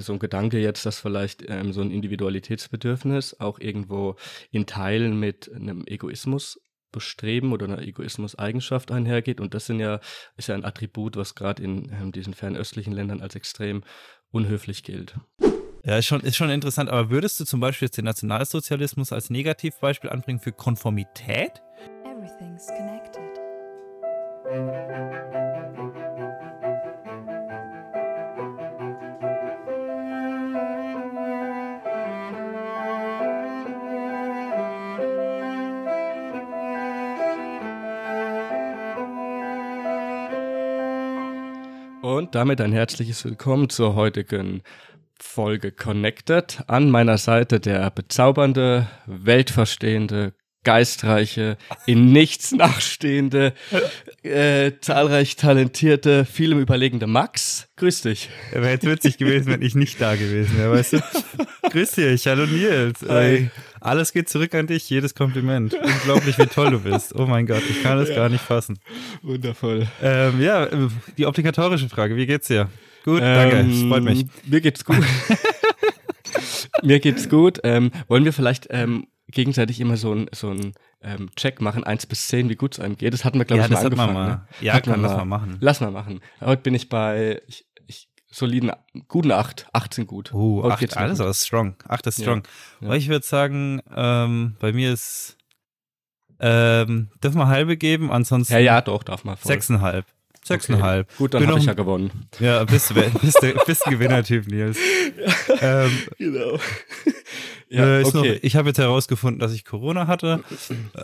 so ein Gedanke jetzt, dass vielleicht ähm, so ein Individualitätsbedürfnis auch irgendwo in Teilen mit einem Egoismus bestreben oder einer Egoismus-Eigenschaft einhergeht. Und das sind ja, ist ja ein Attribut, was gerade in ähm, diesen fernöstlichen Ländern als extrem unhöflich gilt. Ja, ist schon, ist schon interessant. Aber würdest du zum Beispiel jetzt den Nationalsozialismus als Negativbeispiel anbringen für Konformität? Everything's connected. Und damit ein herzliches Willkommen zur heutigen Folge Connected. An meiner Seite der bezaubernde, weltverstehende, geistreiche, in nichts nachstehende, äh, zahlreich talentierte, vielem überlegende Max. Grüß dich. Ja, wäre jetzt witzig gewesen, wenn ich nicht da gewesen wäre, weißt du? Grüß dich, hallo Nils. Ey, alles geht zurück an dich, jedes Kompliment. Unglaublich, wie toll du bist. Oh mein Gott, ich kann es ja. gar nicht fassen. Wundervoll. Ähm, ja, die obligatorische Frage, wie geht's dir? Gut, danke, ähm, freut mich. Mir geht's gut. mir geht's gut. Ähm, wollen wir vielleicht ähm, gegenseitig immer so ein, so ein ähm, Check machen, eins bis zehn, wie gut es einem geht. Das hatten wir, glaube ja, ich, mal angefangen. Mal. Ne? Ja, kann, lass mal machen. Lass mal machen. Heute bin ich bei ich, soliden, guten acht. Acht sind gut. Oh, Heute acht, alles aber strong. Acht ist strong. Ja, ja. Ich würde sagen, ähm, bei mir ist, ähm, dürfen wir halbe geben, ansonsten. Ja, ja, doch, darf man. Voll. Sechseinhalb. Sechseinhalb. Okay. Gut, dann habe ich ja gewonnen. Ja, bist, bist, bist, ein Gewinnertyp, Nils. Ähm, genau. Ja, äh, okay. noch, ich habe jetzt herausgefunden, dass ich Corona hatte.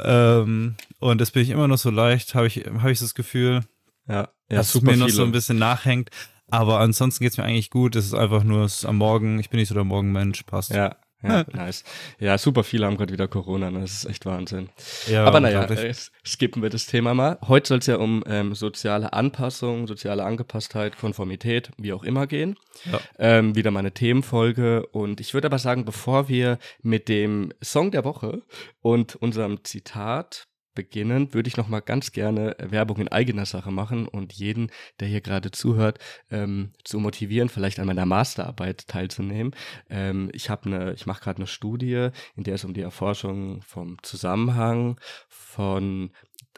ähm, und das bin ich immer noch so leicht, habe ich, hab ich das Gefühl, ja, ja, dass es mir noch so ein bisschen nachhängt. Aber ansonsten geht es mir eigentlich gut. Es ist einfach nur am Morgen, ich bin nicht so der Morgenmensch, passt. Ja, ja, nice. Ja, super viele haben gerade wieder Corona, ne? das ist echt Wahnsinn. Ja, Aber naja, äh, skippen wir das Thema mal. Heute soll es ja um ähm, soziale Anpassung, soziale Angepasstheit, Konformität, wie auch immer gehen. Ja. Ähm, wieder meine Themenfolge. Und ich würde aber sagen, bevor wir mit dem Song der Woche und unserem Zitat beginnen, würde ich noch mal ganz gerne Werbung in eigener Sache machen und jeden, der hier gerade zuhört, ähm, zu motivieren, vielleicht an meiner Masterarbeit teilzunehmen. Ähm, ich habe eine, ich mache gerade eine Studie, in der es um die Erforschung vom Zusammenhang von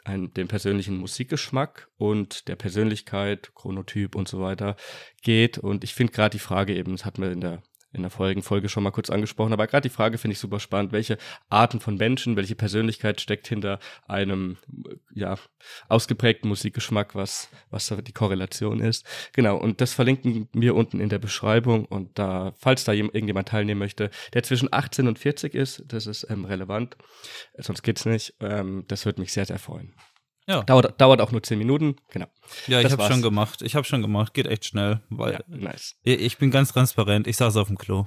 einem, dem persönlichen Musikgeschmack und der Persönlichkeit, Chronotyp und so weiter geht. Und ich finde gerade die Frage eben, das hatten wir in der in der vorigen Folge schon mal kurz angesprochen. Aber gerade die Frage finde ich super spannend. Welche Arten von Menschen, welche Persönlichkeit steckt hinter einem ja, ausgeprägten Musikgeschmack, was, was die Korrelation ist. Genau, und das verlinken wir unten in der Beschreibung. Und da, falls da irgendjemand teilnehmen möchte, der zwischen 18 und 40 ist, das ist ähm, relevant. Sonst geht's nicht. Ähm, das würde mich sehr, sehr freuen. Ja. Dauert, dauert auch nur zehn Minuten, genau. Ja, ich habe schon gemacht. Ich habe schon gemacht. Geht echt schnell. Weil ja, nice. Ich bin ganz transparent. Ich saß auf dem Klo.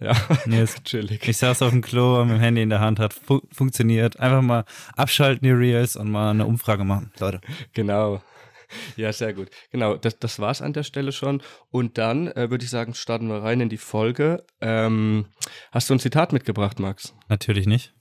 Ja, nee, ist chillig. Ich saß auf dem Klo mit dem Handy in der Hand, hat fu funktioniert. Einfach mal abschalten die Reels und mal eine Umfrage machen, Leute. Genau. Ja, sehr gut. Genau, das, das war's an der Stelle schon. Und dann äh, würde ich sagen, starten wir rein in die Folge. Ähm, hast du ein Zitat mitgebracht, Max? Natürlich nicht.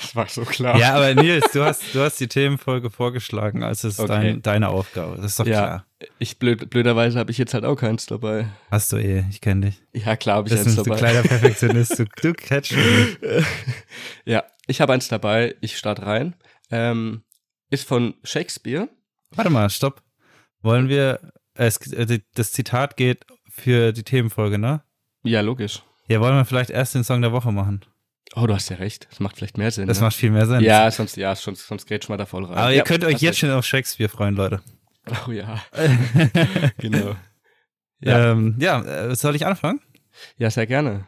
Das war so klar. Ja, aber Nils, du hast, du hast die Themenfolge vorgeschlagen, also es ist okay. dein, deine Aufgabe. Das ist doch ja, klar. Ich blöd, blöderweise habe ich jetzt halt auch keins dabei. Hast du eh, ich kenne dich. Ja, klar habe ich eins dabei. Du kleiner Perfektionist, du, du catchst mich. ja, ich habe eins dabei, ich starte rein. Ähm, ist von Shakespeare. Warte mal, stopp. Wollen wir, es, äh, das Zitat geht für die Themenfolge, ne? Ja, logisch. Ja, wollen wir vielleicht erst den Song der Woche machen? Oh, du hast ja recht. Das macht vielleicht mehr Sinn. Das ne? macht viel mehr Sinn. Ja, sonst, ja, sonst, sonst geht mal da voll rein. Aber ihr ja, könnt euch jetzt schon auf Shakespeare freuen, Leute. Oh ja. genau. Ja. Ähm, ja, äh, soll ich anfangen? Ja, sehr gerne.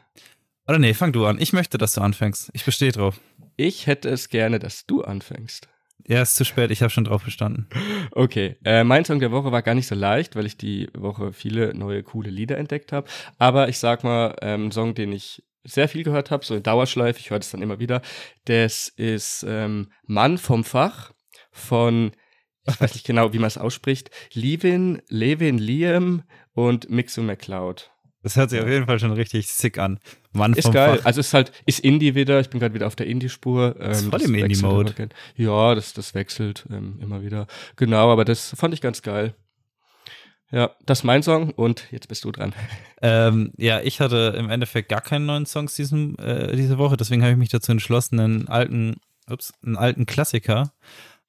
Oder nee, fang du an. Ich möchte, dass du anfängst. Ich bestehe drauf. Ich hätte es gerne, dass du anfängst. Ja, ist zu spät. Ich habe schon drauf bestanden. Okay. Äh, mein Song der Woche war gar nicht so leicht, weil ich die Woche viele neue, coole Lieder entdeckt habe. Aber ich sag mal, ähm, ein Song, den ich sehr viel gehört habe, so in Dauerschleife, ich höre das dann immer wieder, das ist ähm, Mann vom Fach von, ich weiß nicht genau, wie man es ausspricht, Levin, Levin, Liam und Mixu McCloud. Das hört sich auf jeden Fall schon richtig sick an. Mann ist geil. Fach. Also ist halt, ist Indie wieder. Ich bin gerade wieder auf der Indie-Spur. Ähm, ist voll im Indie-Mode. Ja, das, das wechselt ähm, immer wieder. Genau, aber das fand ich ganz geil. Ja, das ist mein Song und jetzt bist du dran. Ähm, ja, ich hatte im Endeffekt gar keinen neuen Songs diesen, äh, diese Woche, deswegen habe ich mich dazu entschlossen, einen alten, ups, einen alten Klassiker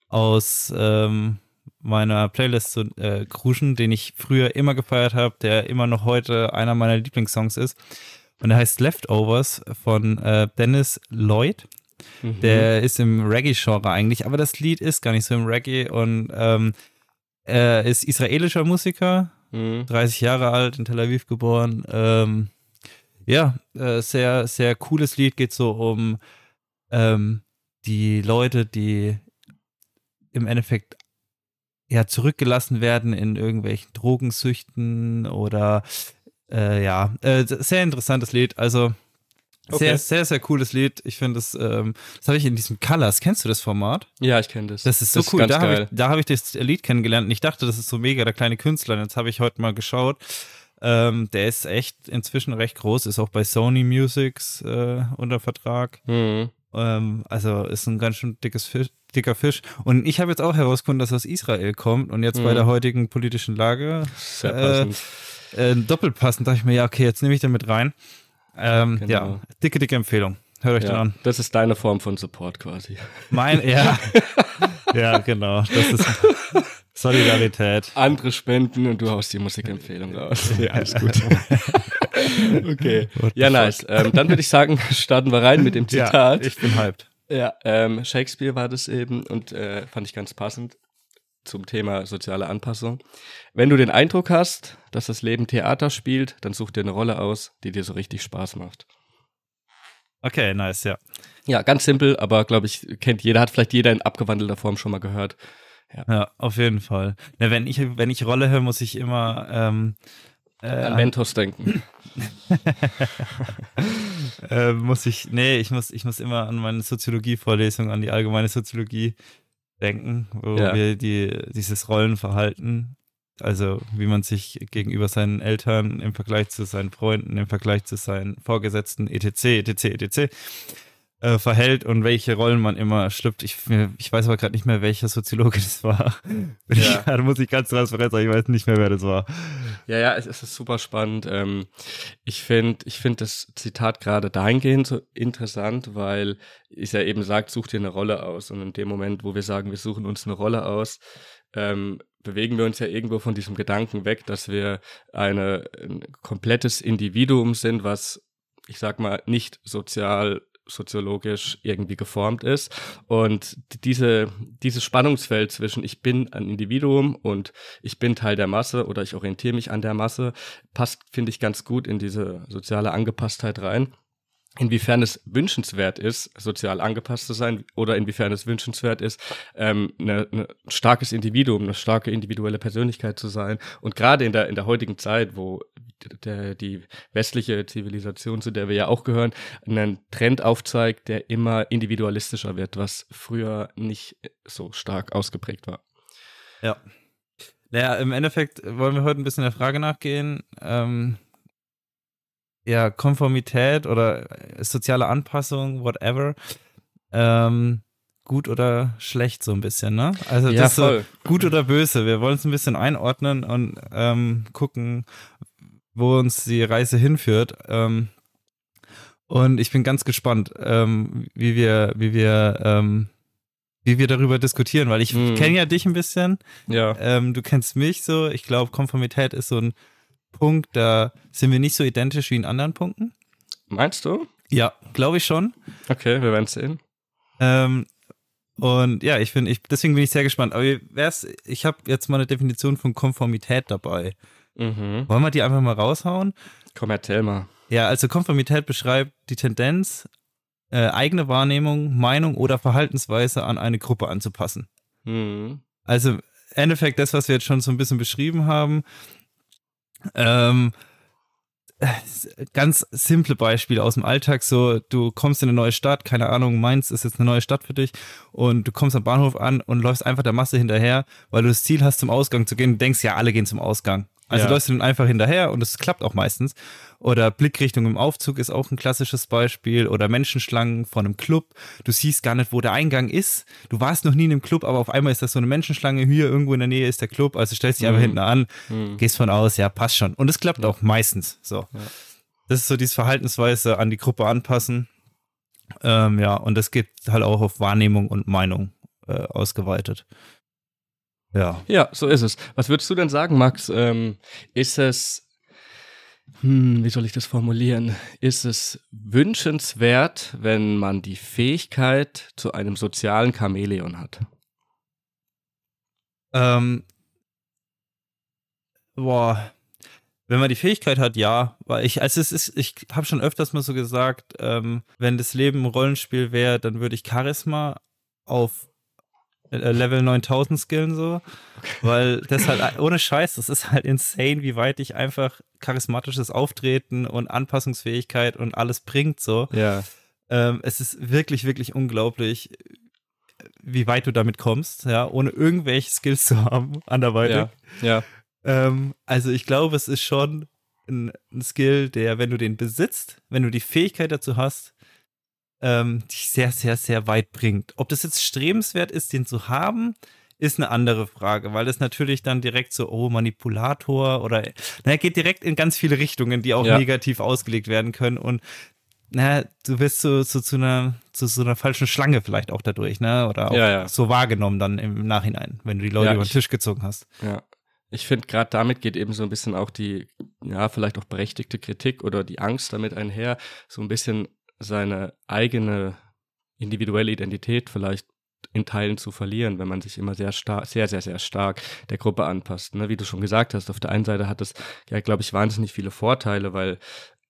aus ähm, meiner Playlist zu äh, kruschen, den ich früher immer gefeiert habe, der immer noch heute einer meiner Lieblingssongs ist. Und der heißt Leftovers von äh, Dennis Lloyd. Mhm. Der ist im Reggae-Genre eigentlich, aber das Lied ist gar nicht so im Reggae und ähm, er ist israelischer Musiker, mhm. 30 Jahre alt, in Tel Aviv geboren. Ähm, ja, äh, sehr, sehr cooles Lied, geht so um ähm, die Leute, die im Endeffekt ja zurückgelassen werden in irgendwelchen Drogensüchten oder äh, ja, äh, sehr interessantes Lied. Also Okay. Sehr, sehr, sehr cooles Lied. Ich finde das, ähm, das habe ich in diesem Colors. Kennst du das Format? Ja, ich kenne das. Das ist so das cool. Ist da habe ich, hab ich das Lied kennengelernt und ich dachte, das ist so mega der kleine Künstler. Und jetzt habe ich heute mal geschaut. Ähm, der ist echt inzwischen recht groß, ist auch bei Sony Musics äh, unter Vertrag. Mhm. Ähm, also ist ein ganz schön dickes Fisch, dicker Fisch. Und ich habe jetzt auch herausgefunden, dass er aus Israel kommt und jetzt mhm. bei der heutigen politischen Lage Sehr äh, äh, doppelt passend. dachte ich mir, ja, okay, jetzt nehme ich den mit rein. Ähm, genau. Ja, dicke, dicke Empfehlung. Hört euch ja, den an. Das ist deine Form von Support quasi. Mein, ja. ja, genau. Das ist Solidarität. Andere spenden und du haust die Musikempfehlung raus. Ja, alles gut. okay. Ja, nice. Ähm, dann würde ich sagen, starten wir rein mit dem Zitat. Ja, ich bin hyped. Ja, ähm, Shakespeare war das eben und äh, fand ich ganz passend zum Thema soziale Anpassung. Wenn du den Eindruck hast, dass das Leben Theater spielt, dann such dir eine Rolle aus, die dir so richtig Spaß macht. Okay, nice, ja. Ja, ganz simpel, aber glaube ich, kennt jeder, hat vielleicht jeder in abgewandelter Form schon mal gehört. Ja, ja auf jeden Fall. Ja, wenn, ich, wenn ich Rolle höre, muss ich immer ähm, äh, an Mentos denken. äh, muss ich, nee, ich muss, ich muss immer an meine Soziologie-Vorlesung, an die allgemeine Soziologie denken, wo ja. wir die, dieses Rollenverhalten, also wie man sich gegenüber seinen Eltern im Vergleich zu seinen Freunden, im Vergleich zu seinen Vorgesetzten, etc., etc., etc., äh, verhält und welche Rollen man immer schlüpft. Ich, ich weiß aber gerade nicht mehr, welcher Soziologe das war. Ja. da muss ich ganz transparent sagen, ich weiß nicht mehr, wer das war. Ja, ja, es, es ist super spannend. Ähm, ich finde ich finde das Zitat gerade dahingehend so interessant, weil es ja eben sagt, such dir eine Rolle aus. Und in dem Moment, wo wir sagen, wir suchen uns eine Rolle aus, ähm, bewegen wir uns ja irgendwo von diesem Gedanken weg, dass wir eine, ein komplettes Individuum sind, was ich sag mal, nicht sozial soziologisch irgendwie geformt ist. Und diese, dieses Spannungsfeld zwischen ich bin ein Individuum und ich bin Teil der Masse oder ich orientiere mich an der Masse, passt, finde ich, ganz gut in diese soziale Angepasstheit rein inwiefern es wünschenswert ist, sozial angepasst zu sein oder inwiefern es wünschenswert ist, ähm, ne, ne starkes Individuum, eine starke individuelle Persönlichkeit zu sein. Und gerade in der, in der heutigen Zeit, wo der, die westliche Zivilisation, zu der wir ja auch gehören, einen Trend aufzeigt, der immer individualistischer wird, was früher nicht so stark ausgeprägt war. Ja. Naja, im Endeffekt wollen wir heute ein bisschen der Frage nachgehen, ähm, ja, Konformität oder äh, soziale Anpassung, whatever, ähm, gut oder schlecht so ein bisschen, ne? Also ja, das voll. So gut oder böse. Wir wollen es ein bisschen einordnen und ähm, gucken, wo uns die Reise hinführt. Ähm, und ich bin ganz gespannt, ähm, wie wir, wie wir, ähm, wie wir darüber diskutieren, weil ich mm. kenne ja dich ein bisschen. Ja. Ähm, du kennst mich so. Ich glaube, Konformität ist so ein Punkt, da sind wir nicht so identisch wie in anderen Punkten. Meinst du? Ja, glaube ich schon. Okay, wir werden es sehen. Ähm, und ja, ich finde, ich, deswegen bin ich sehr gespannt. Aber ich habe jetzt mal eine Definition von Konformität dabei. Mhm. Wollen wir die einfach mal raushauen? Komm, erzähl mal. Ja, also Konformität beschreibt die Tendenz, äh, eigene Wahrnehmung, Meinung oder Verhaltensweise an eine Gruppe anzupassen. Mhm. Also im Endeffekt das, was wir jetzt schon so ein bisschen beschrieben haben, ähm, ganz simple Beispiele aus dem Alltag, so du kommst in eine neue Stadt, keine Ahnung, Mainz ist jetzt eine neue Stadt für dich und du kommst am Bahnhof an und läufst einfach der Masse hinterher, weil du das Ziel hast, zum Ausgang zu gehen und denkst, ja, alle gehen zum Ausgang. Also ja. läufst du dann einfach hinterher und es klappt auch meistens. Oder Blickrichtung im Aufzug ist auch ein klassisches Beispiel. Oder Menschenschlangen von einem Club. Du siehst gar nicht, wo der Eingang ist. Du warst noch nie in einem Club, aber auf einmal ist das so eine Menschenschlange. Hier irgendwo in der Nähe ist der Club. Also stellst dich mhm. einfach hinten an, mhm. gehst von aus, ja, passt schon. Und es klappt auch meistens. So. Ja. Das ist so diese Verhaltensweise an die Gruppe anpassen. Ähm, ja, und das geht halt auch auf Wahrnehmung und Meinung äh, ausgeweitet. Ja. Ja, so ist es. Was würdest du denn sagen, Max? Ähm, ist es, hm, wie soll ich das formulieren? Ist es wünschenswert, wenn man die Fähigkeit zu einem sozialen Chamäleon hat? Ähm, boah, wenn man die Fähigkeit hat, ja. Weil ich, also es ist, ich habe schon öfters mal so gesagt, ähm, wenn das Leben ein Rollenspiel wäre, dann würde ich Charisma auf Level 9000 skillen so, weil das halt ohne Scheiß, das ist halt insane, wie weit ich einfach charismatisches Auftreten und Anpassungsfähigkeit und alles bringt so. Ja. Ähm, es ist wirklich, wirklich unglaublich, wie weit du damit kommst, ja, ohne irgendwelche Skills zu haben anderweitig. Ja. ja. Ähm, also ich glaube, es ist schon ein, ein Skill, der, wenn du den besitzt, wenn du die Fähigkeit dazu hast, ähm, dich sehr, sehr, sehr weit bringt. Ob das jetzt strebenswert ist, den zu haben, ist eine andere Frage, weil das natürlich dann direkt so, oh, Manipulator oder, naja, geht direkt in ganz viele Richtungen, die auch ja. negativ ausgelegt werden können und na, du wirst so, so zu einer zu so einer falschen Schlange vielleicht auch dadurch, ne? Oder auch ja, ja. so wahrgenommen dann im Nachhinein, wenn du die Leute über den Tisch gezogen hast. Ja. Ich finde, gerade damit geht eben so ein bisschen auch die, ja, vielleicht auch berechtigte Kritik oder die Angst damit einher, so ein bisschen seine eigene individuelle Identität vielleicht in Teilen zu verlieren, wenn man sich immer sehr stark, sehr, sehr, sehr stark der Gruppe anpasst. Ne? Wie du schon gesagt hast, auf der einen Seite hat es ja, glaube ich, wahnsinnig viele Vorteile, weil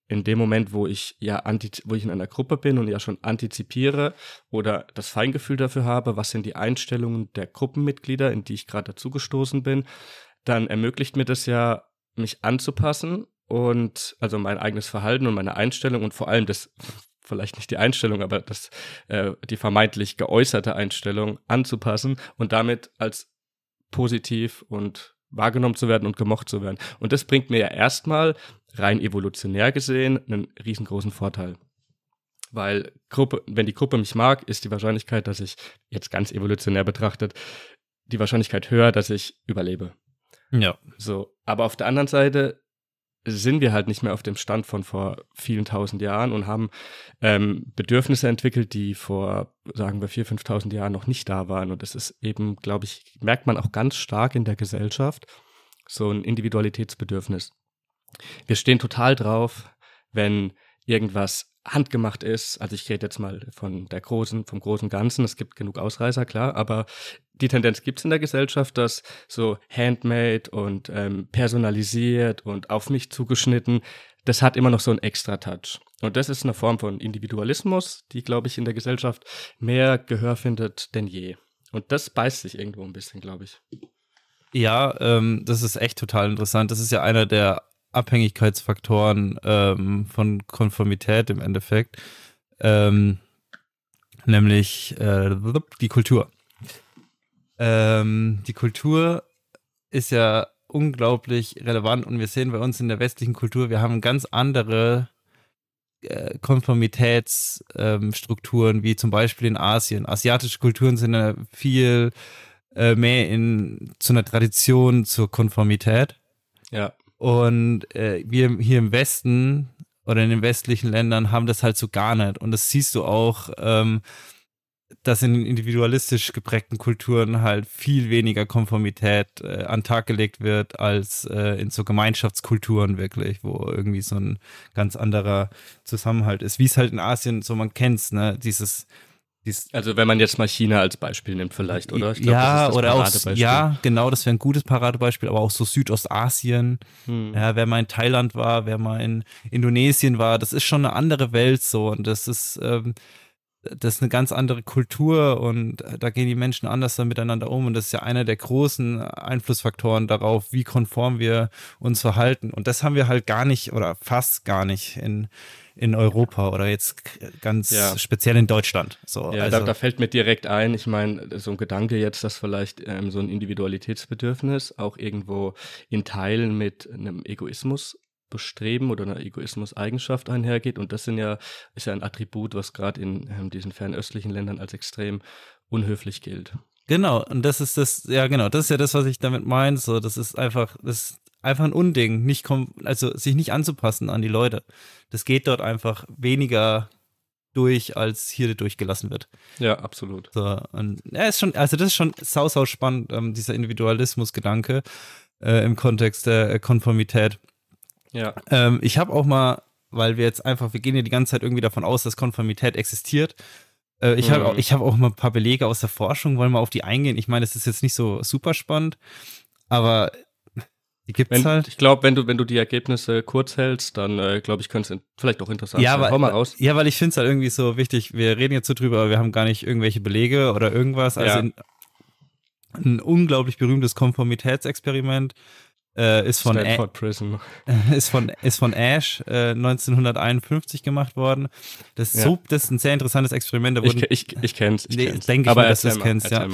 in dem Moment, wo ich ja wo ich in einer Gruppe bin und ja schon antizipiere oder das Feingefühl dafür habe, was sind die Einstellungen der Gruppenmitglieder, in die ich gerade dazugestoßen bin, dann ermöglicht mir das ja, mich anzupassen und also mein eigenes Verhalten und meine Einstellung und vor allem das vielleicht nicht die Einstellung, aber das, äh, die vermeintlich geäußerte Einstellung anzupassen und damit als positiv und wahrgenommen zu werden und gemocht zu werden. Und das bringt mir ja erstmal rein evolutionär gesehen einen riesengroßen Vorteil. Weil Gruppe, wenn die Gruppe mich mag, ist die Wahrscheinlichkeit, dass ich jetzt ganz evolutionär betrachtet, die Wahrscheinlichkeit höher, dass ich überlebe. Ja. So. Aber auf der anderen Seite sind wir halt nicht mehr auf dem Stand von vor vielen tausend Jahren und haben ähm, Bedürfnisse entwickelt, die vor, sagen wir, vier, fünftausend Jahren noch nicht da waren. Und das ist eben, glaube ich, merkt man auch ganz stark in der Gesellschaft, so ein Individualitätsbedürfnis. Wir stehen total drauf, wenn irgendwas handgemacht ist. Also ich rede jetzt mal von der großen, vom großen Ganzen. Es gibt genug Ausreißer, klar, aber die Tendenz gibt es in der Gesellschaft, dass so handmade und ähm, personalisiert und auf mich zugeschnitten, das hat immer noch so einen extra Touch. Und das ist eine Form von Individualismus, die, glaube ich, in der Gesellschaft mehr Gehör findet denn je. Und das beißt sich irgendwo ein bisschen, glaube ich. Ja, ähm, das ist echt total interessant. Das ist ja einer der Abhängigkeitsfaktoren ähm, von Konformität im Endeffekt, ähm, nämlich äh, die Kultur. Ähm, die Kultur ist ja unglaublich relevant und wir sehen bei uns in der westlichen Kultur, wir haben ganz andere äh, Konformitätsstrukturen, wie zum Beispiel in Asien. Asiatische Kulturen sind ja viel äh, mehr in zu einer Tradition zur Konformität. Ja. Und äh, wir hier im Westen oder in den westlichen Ländern haben das halt so gar nicht. Und das siehst du auch, ähm, dass in individualistisch geprägten Kulturen halt viel weniger Konformität äh, an Tag gelegt wird als äh, in so Gemeinschaftskulturen wirklich, wo irgendwie so ein ganz anderer Zusammenhalt ist. Wie es halt in Asien so man kennt's, ne, dieses also wenn man jetzt mal China als Beispiel nimmt vielleicht, oder? Glaub, ja, oder auch, ja, genau, das wäre ein gutes Paradebeispiel, aber auch so Südostasien, hm. ja, wer mal in Thailand war, wer mal in Indonesien war, das ist schon eine andere Welt so und das ist, ähm, das ist eine ganz andere Kultur und da gehen die Menschen anders dann miteinander um und das ist ja einer der großen Einflussfaktoren darauf, wie konform wir uns verhalten. Und das haben wir halt gar nicht oder fast gar nicht in, in Europa oder jetzt ganz ja. speziell in Deutschland. So, ja, also. da, da, fällt mir direkt ein, ich meine, so ein Gedanke jetzt, dass vielleicht ähm, so ein Individualitätsbedürfnis auch irgendwo in Teilen mit einem Egoismus Bestreben oder einer Egoismus-Eigenschaft einhergeht. Und das sind ja, ist ja ein Attribut, was gerade in ähm, diesen fernöstlichen Ländern als extrem unhöflich gilt. Genau, und das ist das, ja genau, das ist ja das, was ich damit meine. So, das ist einfach, das ist einfach ein Unding, nicht also sich nicht anzupassen an die Leute. Das geht dort einfach weniger durch, als hier durchgelassen wird. Ja, absolut. So, und ja, ist schon, also das ist schon sau, sau spannend, ähm, dieser Individualismus-Gedanke äh, im Kontext der Konformität. Ja. Ähm, ich habe auch mal, weil wir jetzt einfach, wir gehen ja die ganze Zeit irgendwie davon aus, dass Konformität existiert. Äh, ich habe mhm. auch, hab auch mal ein paar Belege aus der Forschung, wollen wir auf die eingehen. Ich meine, das ist jetzt nicht so super spannend, aber die gibt es halt. Ich glaube, wenn du, wenn du die Ergebnisse kurz hältst, dann äh, glaube ich, könnte es vielleicht auch interessant ja, sein. Hau mal raus. Ja, weil ich finde es halt irgendwie so wichtig. Wir reden jetzt so drüber, aber wir haben gar nicht irgendwelche Belege oder irgendwas. Also ja. ein unglaublich berühmtes Konformitätsexperiment äh, ist, von A Prison. ist von ist von Ash äh, 1951 gemacht worden. Das ist, ja. so, das ist ein sehr interessantes Experiment. Da wurden, ich, ich, ich kenn's. Ich nee, denke ich mal, dass du es kennst. Ja.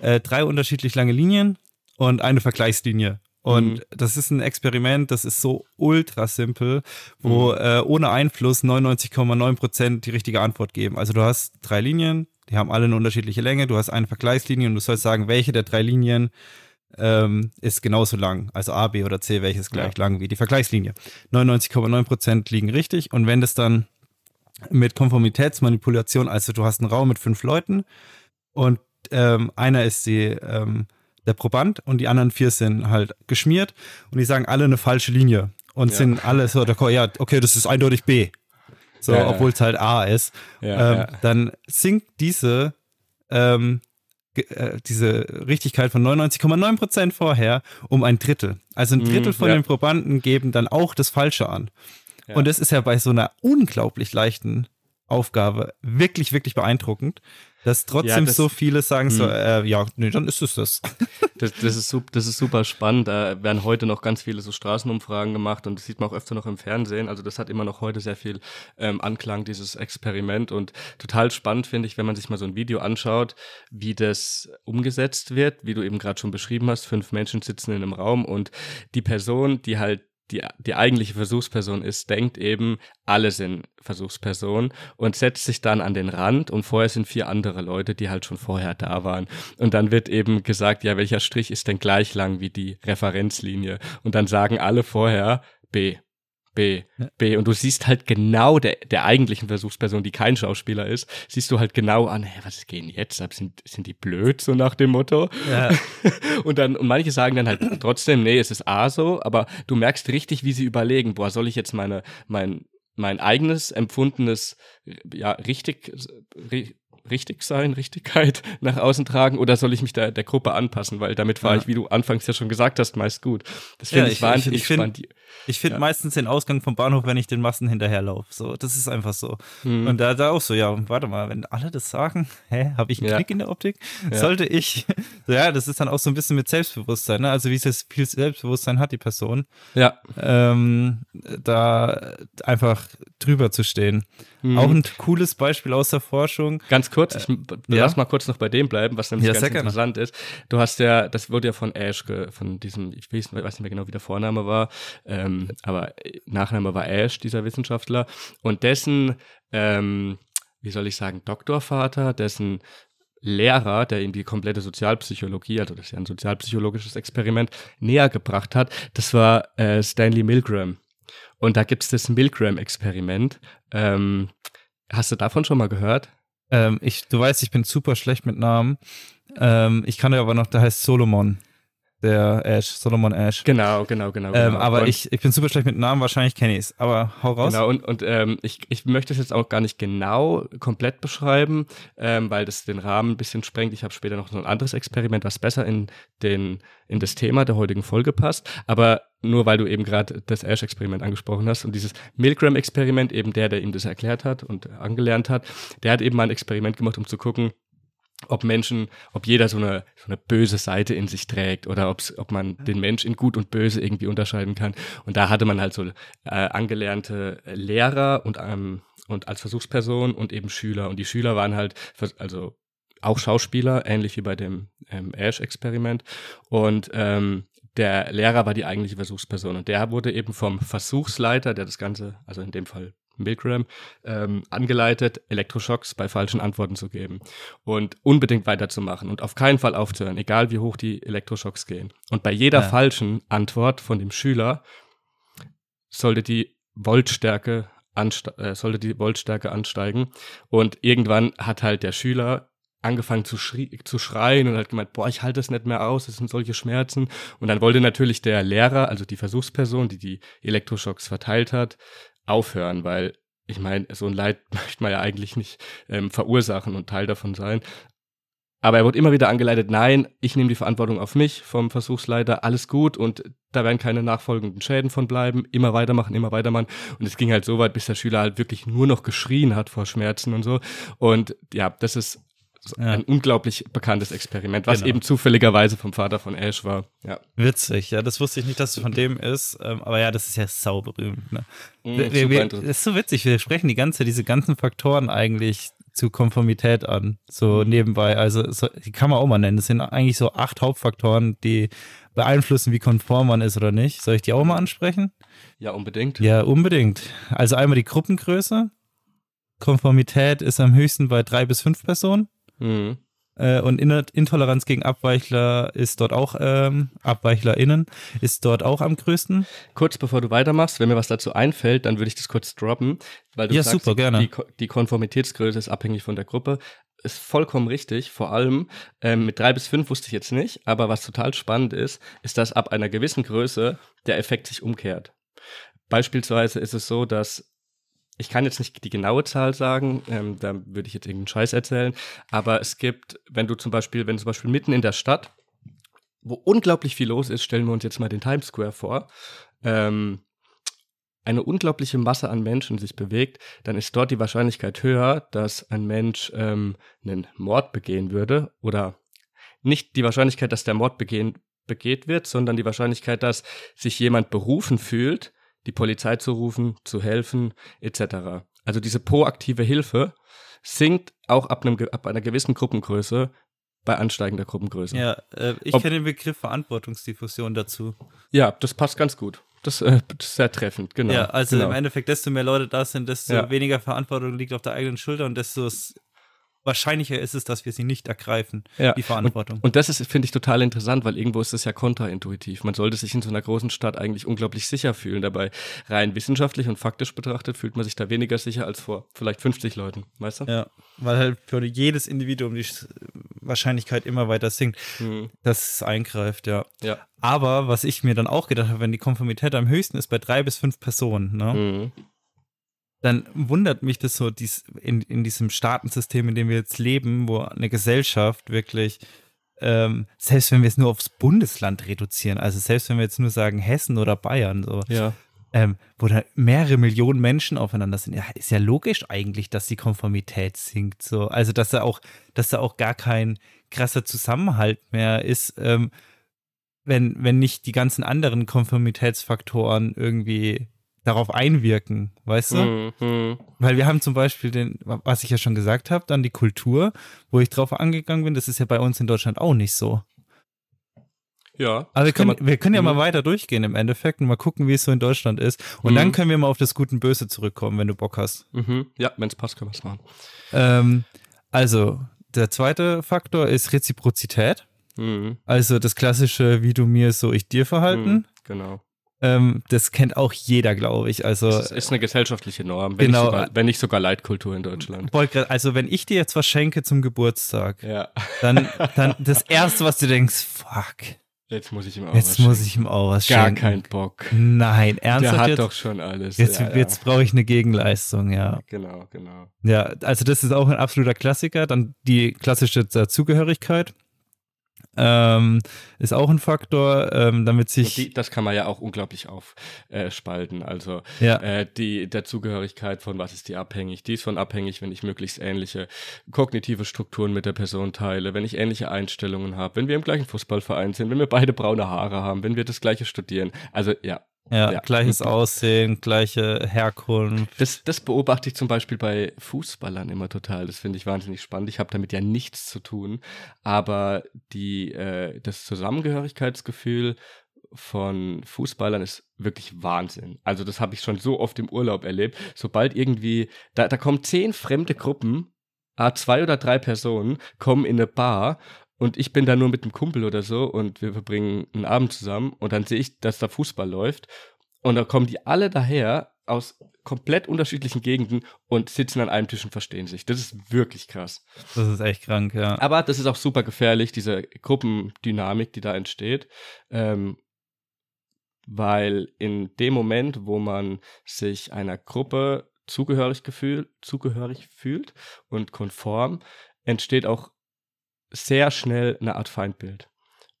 Äh, drei unterschiedlich lange Linien und eine Vergleichslinie. Und mhm. das ist ein Experiment, das ist so ultra simpel, wo mhm. äh, ohne Einfluss 99,9 Prozent die richtige Antwort geben. Also du hast drei Linien, die haben alle eine unterschiedliche Länge, du hast eine Vergleichslinie und du sollst sagen, welche der drei Linien ähm, ist genauso lang. Also A, B oder C, welches gleich ja. lang wie die Vergleichslinie. 99,9% liegen richtig. Und wenn das dann mit Konformitätsmanipulation, also du hast einen Raum mit fünf Leuten und ähm, einer ist die, ähm, der Proband und die anderen vier sind halt geschmiert und die sagen alle eine falsche Linie und ja. sind alle so, ja, okay, das ist eindeutig B. So, ja, obwohl es halt A ist. Ähm, dann sinkt diese ähm, äh, diese Richtigkeit von 99,9% vorher um ein Drittel. Also ein Drittel mm, von ja. den Probanden geben dann auch das Falsche an. Ja. Und das ist ja bei so einer unglaublich leichten Aufgabe wirklich, wirklich beeindruckend. Dass trotzdem ja, das, so viele sagen so, hm. äh, ja, nee, dann ist es das. das. Das, ist, das ist super spannend. Da werden heute noch ganz viele so Straßenumfragen gemacht und das sieht man auch öfter noch im Fernsehen. Also das hat immer noch heute sehr viel ähm, Anklang, dieses Experiment. Und total spannend finde ich, wenn man sich mal so ein Video anschaut, wie das umgesetzt wird, wie du eben gerade schon beschrieben hast. Fünf Menschen sitzen in einem Raum und die Person, die halt die, die eigentliche Versuchsperson ist, denkt eben, alle sind Versuchspersonen und setzt sich dann an den Rand und vorher sind vier andere Leute, die halt schon vorher da waren. Und dann wird eben gesagt, ja, welcher Strich ist denn gleich lang wie die Referenzlinie? Und dann sagen alle vorher B. B, B. Und du siehst halt genau der, der eigentlichen Versuchsperson, die kein Schauspieler ist, siehst du halt genau an, hey, was gehen jetzt ab? Sind, sind die blöd, so nach dem Motto? Ja. und dann, und manche sagen dann halt trotzdem, nee, es ist A so, aber du merkst richtig, wie sie überlegen, boah, soll ich jetzt meine, mein, mein eigenes empfundenes, ja, richtig, richtig sein, Richtigkeit nach außen tragen oder soll ich mich der, der Gruppe anpassen? Weil damit fahre ja. ich, wie du anfangs ja schon gesagt hast, meist gut. Das finde ja, ich, ich wahnsinnig ich find, spannend. Ich finde ja. meistens den Ausgang vom Bahnhof, wenn ich den Massen hinterherlaufe. So, das ist einfach so. Mhm. Und da, da auch so, ja, warte mal, wenn alle das sagen, hä, habe ich einen Knick in der Optik? Sollte ich, ja, das ist dann auch so ein bisschen mit Selbstbewusstsein, ne? Also wie viel Selbstbewusstsein hat die Person? Ja. Ähm, da einfach drüber zu stehen. Mhm. Auch ein cooles Beispiel aus der Forschung. Ganz kurz, ich äh, lass mal kurz noch bei dem bleiben, was nämlich ja, ganz interessant ist. Du hast ja, das wurde ja von Ash, von diesem, ich weiß, nicht mehr genau, wie der Vorname war, ähm, aber Nachname war Ash, dieser Wissenschaftler, und dessen, ähm, wie soll ich sagen, Doktorvater, dessen Lehrer, der ihm die komplette Sozialpsychologie, also das ist ja ein sozialpsychologisches Experiment, näher gebracht hat, das war äh, Stanley Milgram. Und da gibt es das Milgram-Experiment. Ähm, hast du davon schon mal gehört? Ähm, ich, du weißt, ich bin super schlecht mit Namen. Ähm, ich kann ja aber noch, der heißt Solomon. Der Ash, Solomon Ash. Genau, genau, genau. Ähm, genau. aber ich, ich bin super schlecht mit Namen, wahrscheinlich kenne ich es. Aber hau raus. Genau, und, und ähm, ich, ich möchte es jetzt auch gar nicht genau komplett beschreiben, ähm, weil das den Rahmen ein bisschen sprengt. Ich habe später noch so ein anderes Experiment, was besser in, den, in das Thema der heutigen Folge passt. Aber nur weil du eben gerade das Ash-Experiment angesprochen hast und dieses Milgram-Experiment, eben der, der ihm das erklärt hat und angelernt hat, der hat eben mal ein Experiment gemacht, um zu gucken, ob Menschen, ob jeder so eine, so eine böse Seite in sich trägt oder ob man den Mensch in gut und böse irgendwie unterscheiden kann. Und da hatte man halt so äh, angelernte Lehrer und, ähm, und als Versuchsperson und eben Schüler. Und die Schüler waren halt, also auch Schauspieler, ähnlich wie bei dem ähm, Ash-Experiment. Und ähm, der Lehrer war die eigentliche Versuchsperson. Und der wurde eben vom Versuchsleiter, der das Ganze, also in dem Fall Milgram, ähm, angeleitet, Elektroschocks bei falschen Antworten zu geben und unbedingt weiterzumachen und auf keinen Fall aufzuhören, egal wie hoch die Elektroschocks gehen. Und bei jeder ja. falschen Antwort von dem Schüler sollte die Voltstärke äh, sollte die Voltstärke ansteigen und irgendwann hat halt der Schüler angefangen zu, zu schreien und hat gemeint, boah, ich halte das nicht mehr aus, es sind solche Schmerzen. Und dann wollte natürlich der Lehrer, also die Versuchsperson, die die Elektroschocks verteilt hat, aufhören, weil ich meine, so ein Leid möchte man ja eigentlich nicht ähm, verursachen und Teil davon sein. Aber er wurde immer wieder angeleitet, nein, ich nehme die Verantwortung auf mich vom Versuchsleiter, alles gut und da werden keine nachfolgenden Schäden von bleiben, immer weitermachen, immer weitermachen. Und es ging halt so weit, bis der Schüler halt wirklich nur noch geschrien hat vor Schmerzen und so. Und ja, das ist ja. ein unglaublich bekanntes Experiment, was genau. eben zufälligerweise vom Vater von Ash war. Ja. Witzig, ja, das wusste ich nicht, dass es von dem ist, ähm, aber ja, das ist ja sauberühmt. Ne? Mm, wir, wir, das ist so witzig, wir sprechen die ganze, diese ganzen Faktoren eigentlich zu Konformität an, so mhm. nebenbei. Also so, die kann man auch mal nennen. Das sind eigentlich so acht Hauptfaktoren, die beeinflussen, wie konform man ist oder nicht. Soll ich die auch mal ansprechen? Ja, unbedingt. Ja, unbedingt. Also einmal die Gruppengröße. Konformität ist am höchsten bei drei bis fünf Personen. Mhm. Äh, und Intoleranz gegen Abweichler ist dort auch, ähm, AbweichlerInnen, ist dort auch am größten. Kurz bevor du weitermachst, wenn mir was dazu einfällt, dann würde ich das kurz droppen, weil du ja, sagst, super, gerne. Die, die Konformitätsgröße ist abhängig von der Gruppe. Ist vollkommen richtig. Vor allem ähm, mit drei bis fünf wusste ich jetzt nicht, aber was total spannend ist, ist, dass ab einer gewissen Größe der Effekt sich umkehrt. Beispielsweise ist es so, dass ich kann jetzt nicht die genaue Zahl sagen, ähm, da würde ich jetzt irgendeinen Scheiß erzählen, aber es gibt, wenn du zum Beispiel, wenn zum Beispiel mitten in der Stadt, wo unglaublich viel los ist, stellen wir uns jetzt mal den Times Square vor, ähm, eine unglaubliche Masse an Menschen sich bewegt, dann ist dort die Wahrscheinlichkeit höher, dass ein Mensch ähm, einen Mord begehen würde oder nicht die Wahrscheinlichkeit, dass der Mord begehen, begeht wird, sondern die Wahrscheinlichkeit, dass sich jemand berufen fühlt, die Polizei zu rufen, zu helfen, etc. Also diese proaktive Hilfe sinkt auch ab, einem, ab einer gewissen Gruppengröße bei ansteigender Gruppengröße. Ja, äh, ich kenne den Begriff Verantwortungsdiffusion dazu. Ja, das passt ganz gut. Das, äh, das ist sehr treffend, genau. Ja, also genau. im Endeffekt, desto mehr Leute da sind, desto ja. weniger Verantwortung liegt auf der eigenen Schulter und desto wahrscheinlicher ist es, dass wir sie nicht ergreifen, ja. die Verantwortung. Und, und das ist, finde ich, total interessant, weil irgendwo ist das ja kontraintuitiv. Man sollte sich in so einer großen Stadt eigentlich unglaublich sicher fühlen. Dabei rein wissenschaftlich und faktisch betrachtet fühlt man sich da weniger sicher als vor vielleicht 50 Leuten, weißt du? Ja, weil halt für jedes Individuum die Wahrscheinlichkeit immer weiter sinkt, mhm. dass es eingreift, ja. ja. Aber was ich mir dann auch gedacht habe, wenn die Konformität am höchsten ist bei drei bis fünf Personen, ne? Mhm dann wundert mich das so dies, in, in diesem Staatensystem, in dem wir jetzt leben, wo eine Gesellschaft wirklich, ähm, selbst wenn wir es nur aufs Bundesland reduzieren, also selbst wenn wir jetzt nur sagen Hessen oder Bayern, so, ja. ähm, wo da mehrere Millionen Menschen aufeinander sind, ja, ist ja logisch eigentlich, dass die Konformität sinkt. So. Also, dass da auch, dass da auch gar kein krasser Zusammenhalt mehr ist, ähm, wenn, wenn nicht die ganzen anderen Konformitätsfaktoren irgendwie darauf einwirken, weißt du? Mhm. Weil wir haben zum Beispiel den, was ich ja schon gesagt habe, dann die Kultur, wo ich drauf angegangen bin, das ist ja bei uns in Deutschland auch nicht so. Ja. Aber wir können, wir können ja mal mhm. weiter durchgehen im Endeffekt und mal gucken, wie es so in Deutschland ist. Und mhm. dann können wir mal auf das Gute und Böse zurückkommen, wenn du Bock hast. Mhm. Ja, wenn es passt, können wir es machen. Ähm, also, der zweite Faktor ist Reziprozität. Mhm. Also das klassische, wie du mir, so ich dir verhalten. Mhm, genau. Ähm, das kennt auch jeder, glaube ich. Also das ist eine gesellschaftliche Norm, wenn, genau. nicht sogar, wenn nicht sogar Leitkultur in Deutschland. Also wenn ich dir jetzt was schenke zum Geburtstag, ja. dann, dann das erste, was du denkst, fuck, Jetzt muss ich ihm auch Jetzt was muss ich ihm auch was Gar schenken. kein Bock. Nein, ernsthaft Der hat jetzt? doch schon alles. Jetzt, ja, jetzt brauche ich eine Gegenleistung, ja. ja. Genau, genau. Ja, also das ist auch ein absoluter Klassiker. Dann die klassische Zugehörigkeit. Ähm, ist auch ein Faktor, ähm, damit sich. Die, das kann man ja auch unglaublich aufspalten. also ja. äh, die der Zugehörigkeit von was ist die abhängig? Die ist von abhängig, wenn ich möglichst ähnliche kognitive Strukturen mit der Person teile, wenn ich ähnliche Einstellungen habe, wenn wir im gleichen Fußballverein sind, wenn wir beide braune Haare haben, wenn wir das gleiche studieren. Also ja, ja, Ja. gleiches Aussehen, gleiche Herkunft. Das, das beobachte ich zum Beispiel bei Fußballern immer total. Das finde ich wahnsinnig spannend. Ich habe damit ja nichts zu tun. Aber die, äh, das Zusammengehörigkeitsgefühl von Fußballern ist wirklich Wahnsinn. Also das habe ich schon so oft im Urlaub erlebt. Sobald irgendwie, da, da kommen zehn fremde Gruppen, ah, zwei oder drei Personen, kommen in eine Bar und ich bin da nur mit einem Kumpel oder so und wir verbringen einen Abend zusammen und dann sehe ich, dass da Fußball läuft und da kommen die alle daher aus komplett unterschiedlichen Gegenden und sitzen an einem Tisch und verstehen sich. Das ist wirklich krass. Das ist echt krank, ja. Aber das ist auch super gefährlich, diese Gruppendynamik, die da entsteht. Ähm, weil in dem Moment, wo man sich einer Gruppe zugehörig, gefühl, zugehörig fühlt und konform, entsteht auch sehr schnell eine Art Feindbild.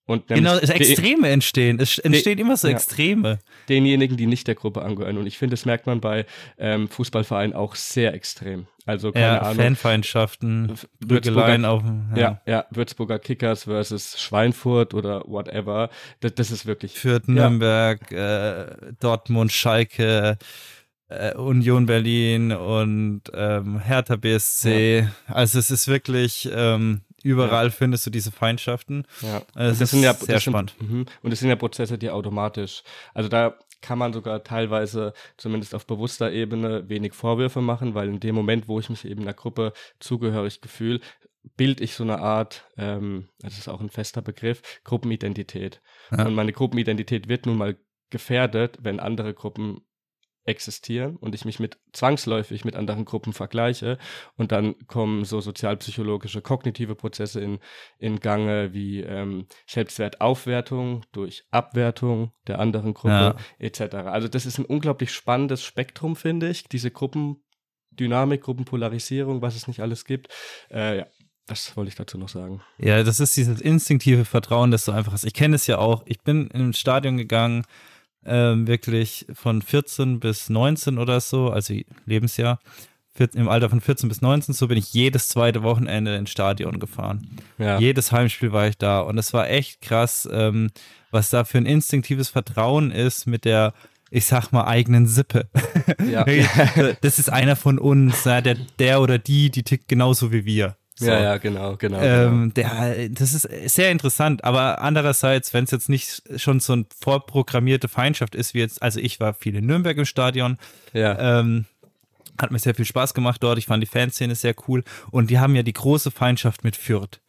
Und Genau, es Extreme entstehen. Es entstehen immer so ja. Extreme. denjenigen, die nicht der Gruppe angehören. Und ich finde, das merkt man bei ähm, Fußballvereinen auch sehr extrem. Also keine Ja, Ahnung. Fanfeindschaften, Würzburger- Prügeleien auf. Ja. ja, Würzburger Kickers versus Schweinfurt oder whatever. Das, das ist wirklich. Fürth, Ja. Nürnberg, äh, Dortmund, Schalke, äh, Union Berlin und ähm, Hertha BSC. Also es ist wirklich, ähm, überall findest du diese Feindschaften. Ja, Also Und das ist ja, sehr das spannend. Sind, mhm. und es sind ja Prozesse, die automatisch, also da kann man sogar teilweise, zumindest auf bewusster Ebene, wenig Vorwürfe machen, weil in dem Moment, wo ich mich eben einer Gruppe zugehörig gefühle, bild ich so eine Art, ähm, das ist auch ein fester Begriff, Gruppenidentität. Ja. Und meine Gruppenidentität wird nun mal gefährdet, wenn andere Gruppen existieren und ich mich mit zwangsläufig mit anderen Gruppen vergleiche und dann kommen so sozialpsychologische kognitive Prozesse in, in Gange wie ähm, Selbstwertaufwertung durch Abwertung der anderen Gruppe Ja. etc. Also das ist ein unglaublich spannendes Spektrum, finde ich, diese Gruppendynamik, Gruppenpolarisierung, was es nicht alles gibt. Äh, ja, das wollte ich dazu noch sagen. Ja, das ist dieses instinktive Vertrauen, das so einfach ist. Ich kenne es ja auch. Ich bin in ein Stadion gegangen, ähm, wirklich von 14 bis 19 oder so, also Lebensjahr. 14 Im Alter von 14 bis 19, so bin ich jedes zweite Wochenende ins Stadion gefahren. Ja, Jedes Heimspiel war ich da und es war echt krass, ähm, was da für ein instinktives Vertrauen ist mit der, ich sag mal, eigenen Sippe. ja. das ist einer von uns, der, der oder die, die tickt genauso wie wir. So. ja, ja, genau, genau. genau. Ähm, der, das ist sehr interessant, aber andererseits, wenn es jetzt nicht schon so eine vorprogrammierte Feindschaft ist, wie jetzt, also ich war viel in Nürnberg im Stadion, ja. ähm, hat mir sehr viel Spaß gemacht dort, ich fand die Fanszene sehr cool und die haben ja die große Feindschaft mit Fürth.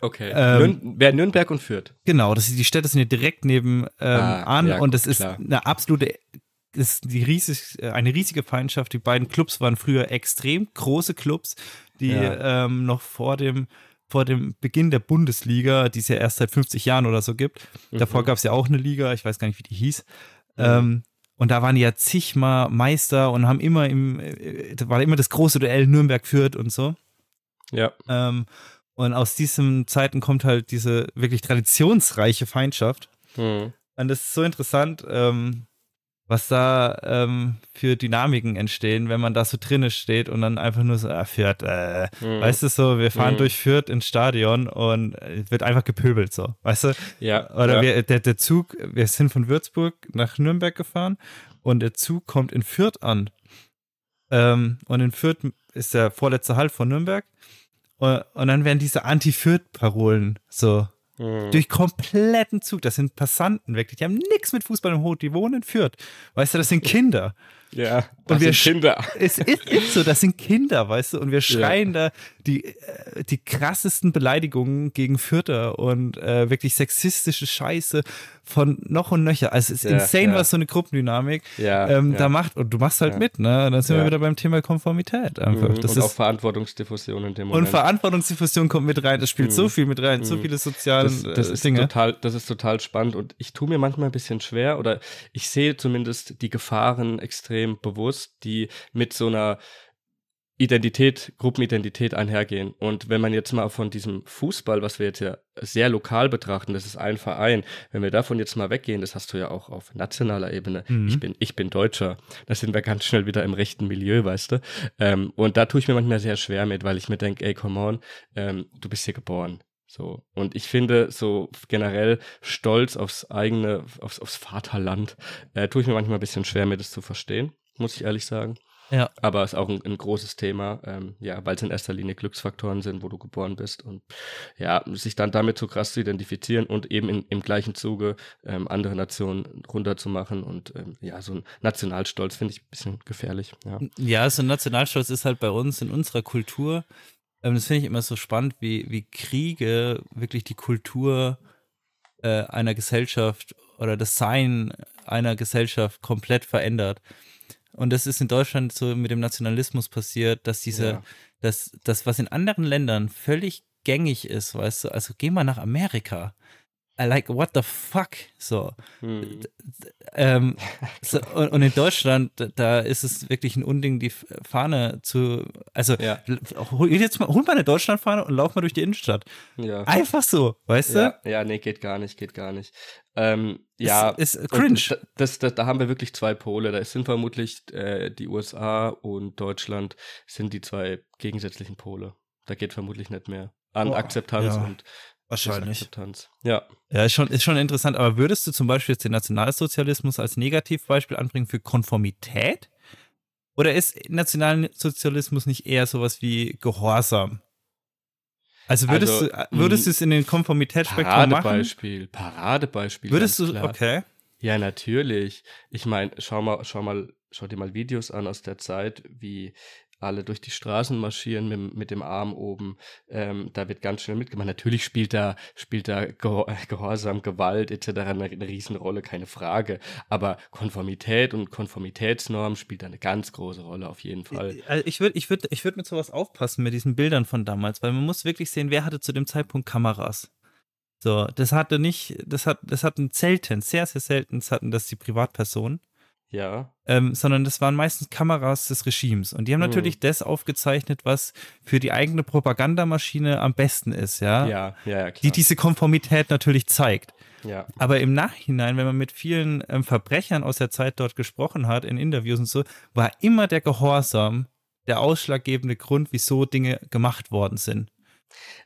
Okay. ähm, Nürn wer Nürnberg und Fürth. Genau, das die Städte sind ja direkt neben ähm, Ah, an ja, und das ist eine absolute, ist die riesig, eine riesige Feindschaft. Die beiden Clubs waren früher extrem große Clubs, die Ja. ähm, noch vor dem vor dem Beginn der Bundesliga, die es ja erst seit 50 Jahren oder so gibt. Davor Mhm. gab es ja auch eine Liga, ich weiß gar nicht, wie die hieß. Ähm, und da waren die ja zigmal Meister und haben immer im, äh, da war immer das große Duell Nürnberg führt und so. Ja. Ähm, und aus diesen Zeiten kommt halt diese wirklich traditionsreiche Feindschaft. Mhm. Und das ist so interessant, ähm, was da ähm, für Dynamiken entstehen, wenn man da so drinne steht und dann einfach nur so, ah, Fürth, äh, Mhm. weißt du so, wir fahren Mhm. durch Fürth ins Stadion und äh, wird einfach gepöbelt so, weißt du? Ja. Oder ja. wir, der, der Zug, wir sind von Würzburg nach Nürnberg gefahren und der Zug kommt in Fürth an. Ähm, und in Fürth ist der vorletzte Halt von Nürnberg. Und, und dann werden diese Anti-Fürth-Parolen so Mhm. durch kompletten Zug. Das sind Passanten wirklich. Die haben nichts mit Fußball im Hut. Die wohnen in Fürth. Weißt du, das sind Kinder. Ja, und wir Kinder. Es ist, ist, so, das sind Kinder, weißt du, und wir schreien ja. da die, äh, die krassesten Beleidigungen gegen Fürther und äh, wirklich sexistische Scheiße von noch und nöcher. Also es ist ja, insane, ja. was so eine Gruppendynamik ähm, da macht. Und du machst halt mit, ne? Und dann sind wir wieder beim Thema Konformität einfach. Mhm. Das und ist, auch Verantwortungsdiffusion in dem Moment. Und Verantwortungsdiffusion kommt mit rein. Das spielt mhm. so viel mit rein, mhm. so viele soziale das, das äh, ist Dinge. Total, das ist total spannend und ich tue mir manchmal ein bisschen schwer oder ich sehe zumindest die Gefahren extrem bewusst, die mit so einer Identität, Gruppenidentität einhergehen. Und wenn man jetzt mal von diesem Fußball, was wir jetzt ja sehr lokal betrachten, das ist ein Verein, wenn wir davon jetzt mal weggehen, das hast du ja auch auf nationaler Ebene. Mhm. Ich bin, ich bin Deutscher. Da sind wir ganz schnell wieder im rechten Milieu, weißt du. Ähm, und da tue ich mir manchmal sehr schwer mit, weil ich mir denke, ey, come on, ähm, du bist hier geboren. So. Und ich finde, so generell stolz aufs eigene, aufs, aufs Vaterland, äh, tue ich mir manchmal ein bisschen schwer, mir das zu verstehen, muss ich ehrlich sagen. Ja. Aber es ist auch ein, ein großes Thema, ähm, ja, weil es in erster Linie Glücksfaktoren sind, wo du geboren bist und ja, sich dann damit so krass zu identifizieren und eben in, im gleichen Zuge ähm, andere Nationen runterzumachen und ähm, ja, so ein Nationalstolz finde ich ein bisschen gefährlich. Ja. ja, so ein Nationalstolz ist halt bei uns in unserer Kultur. Ähm, das finde ich immer so spannend, wie, wie Kriege wirklich die Kultur äh, einer Gesellschaft oder das Sein einer Gesellschaft komplett verändert. Und das ist in Deutschland so mit dem Nationalismus passiert, dass diese, ja. dass das, was in anderen Ländern völlig gängig ist, weißt du, also geh mal nach Amerika. I like, what the fuck? So. Hm. Ähm, so und, und, in Deutschland, da ist es wirklich ein Unding, die Fahne zu. Also, ja. hol, jetzt mal, hol mal eine Deutschlandfahne und lauf mal durch die Innenstadt. Ja. Einfach so, weißt ja. du? Ja, nee, geht gar nicht, geht gar nicht. Ähm, ja, ist, ist cringe. Das, das, da haben wir wirklich zwei Pole. Da sind vermutlich äh, die USA und Deutschland sind die zwei gegensätzlichen Pole. Da geht vermutlich nicht mehr an oh, Akzeptanz ja. und Wahrscheinlich. Akzeptanz. Ja. Ja, ist schon, ist schon interessant. Aber würdest du zum Beispiel jetzt den Nationalsozialismus als Negativbeispiel anbringen für Konformität? Oder ist Nationalsozialismus nicht eher sowas wie Gehorsam? Also würdest also, du würdest du es in den Konformitätsspektrum machen? Paradebeispiel, Paradebeispiel. Würdest du, klar. okay. Ja, natürlich. Ich meine, schau mal, schau mal, schau dir mal Videos an aus der Zeit, wie alle durch die Straßen marschieren mit, mit dem Arm oben. Ähm, da wird ganz schnell mitgemacht. Natürlich spielt da, spielt da Gehorsam, Gewalt etc. Eine, eine Riesenrolle, keine Frage. Aber Konformität und Konformitätsnorm spielt da eine ganz große Rolle auf jeden Fall. Also ich würde ich würd, ich würd mit sowas aufpassen, mit diesen Bildern von damals, weil man muss wirklich sehen, wer hatte zu dem Zeitpunkt Kameras. So, das hatte nicht, das hat, das hatten selten, sehr, sehr selten hatten das die Privatpersonen. Ja. Ähm, sondern das waren meistens Kameras des Regimes. Und die haben mhm. natürlich das aufgezeichnet, was für die eigene Propagandamaschine am besten ist, ja. Ja, ja, ja klar. Die diese Konformität natürlich zeigt. Ja. Aber im Nachhinein, wenn man mit vielen ähm, Verbrechern aus der Zeit dort gesprochen hat, in Interviews und so, war immer der Gehorsam der ausschlaggebende Grund, wieso Dinge gemacht worden sind.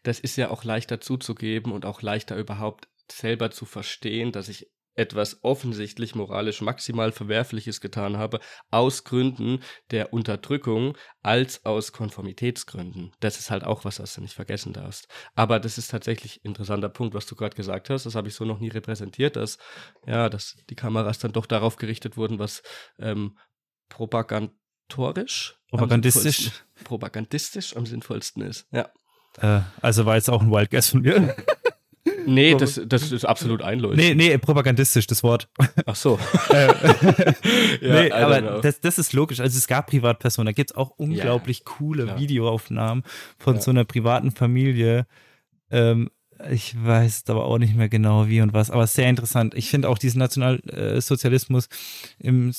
Das ist ja auch leichter zuzugeben und auch leichter überhaupt selber zu verstehen, dass ich etwas offensichtlich moralisch maximal Verwerfliches getan habe, aus Gründen der Unterdrückung als aus Konformitätsgründen. Das ist halt auch was, was du nicht vergessen darfst. Aber das ist tatsächlich ein interessanter Punkt, was du gerade gesagt hast. Das habe ich so noch nie repräsentiert, dass, ja, dass die Kameras dann doch darauf gerichtet wurden, was ähm, propagandistisch, propagandistisch, am propagandistisch am sinnvollsten ist. Ja. Äh, also war jetzt auch ein Wild Guess von mir. Nee, das, das ist absolut einleuchtend. Nee, nee, propagandistisch, das Wort. Ach so. Äh, ja, nee, aber das, das ist logisch. Also es gab Privatpersonen, da gibt es auch unglaublich ja, coole klar. Videoaufnahmen von ja. so einer privaten Familie. Ähm, ich weiß aber auch nicht mehr genau wie und was, aber sehr interessant. Ich finde auch diesen Nationalsozialismus im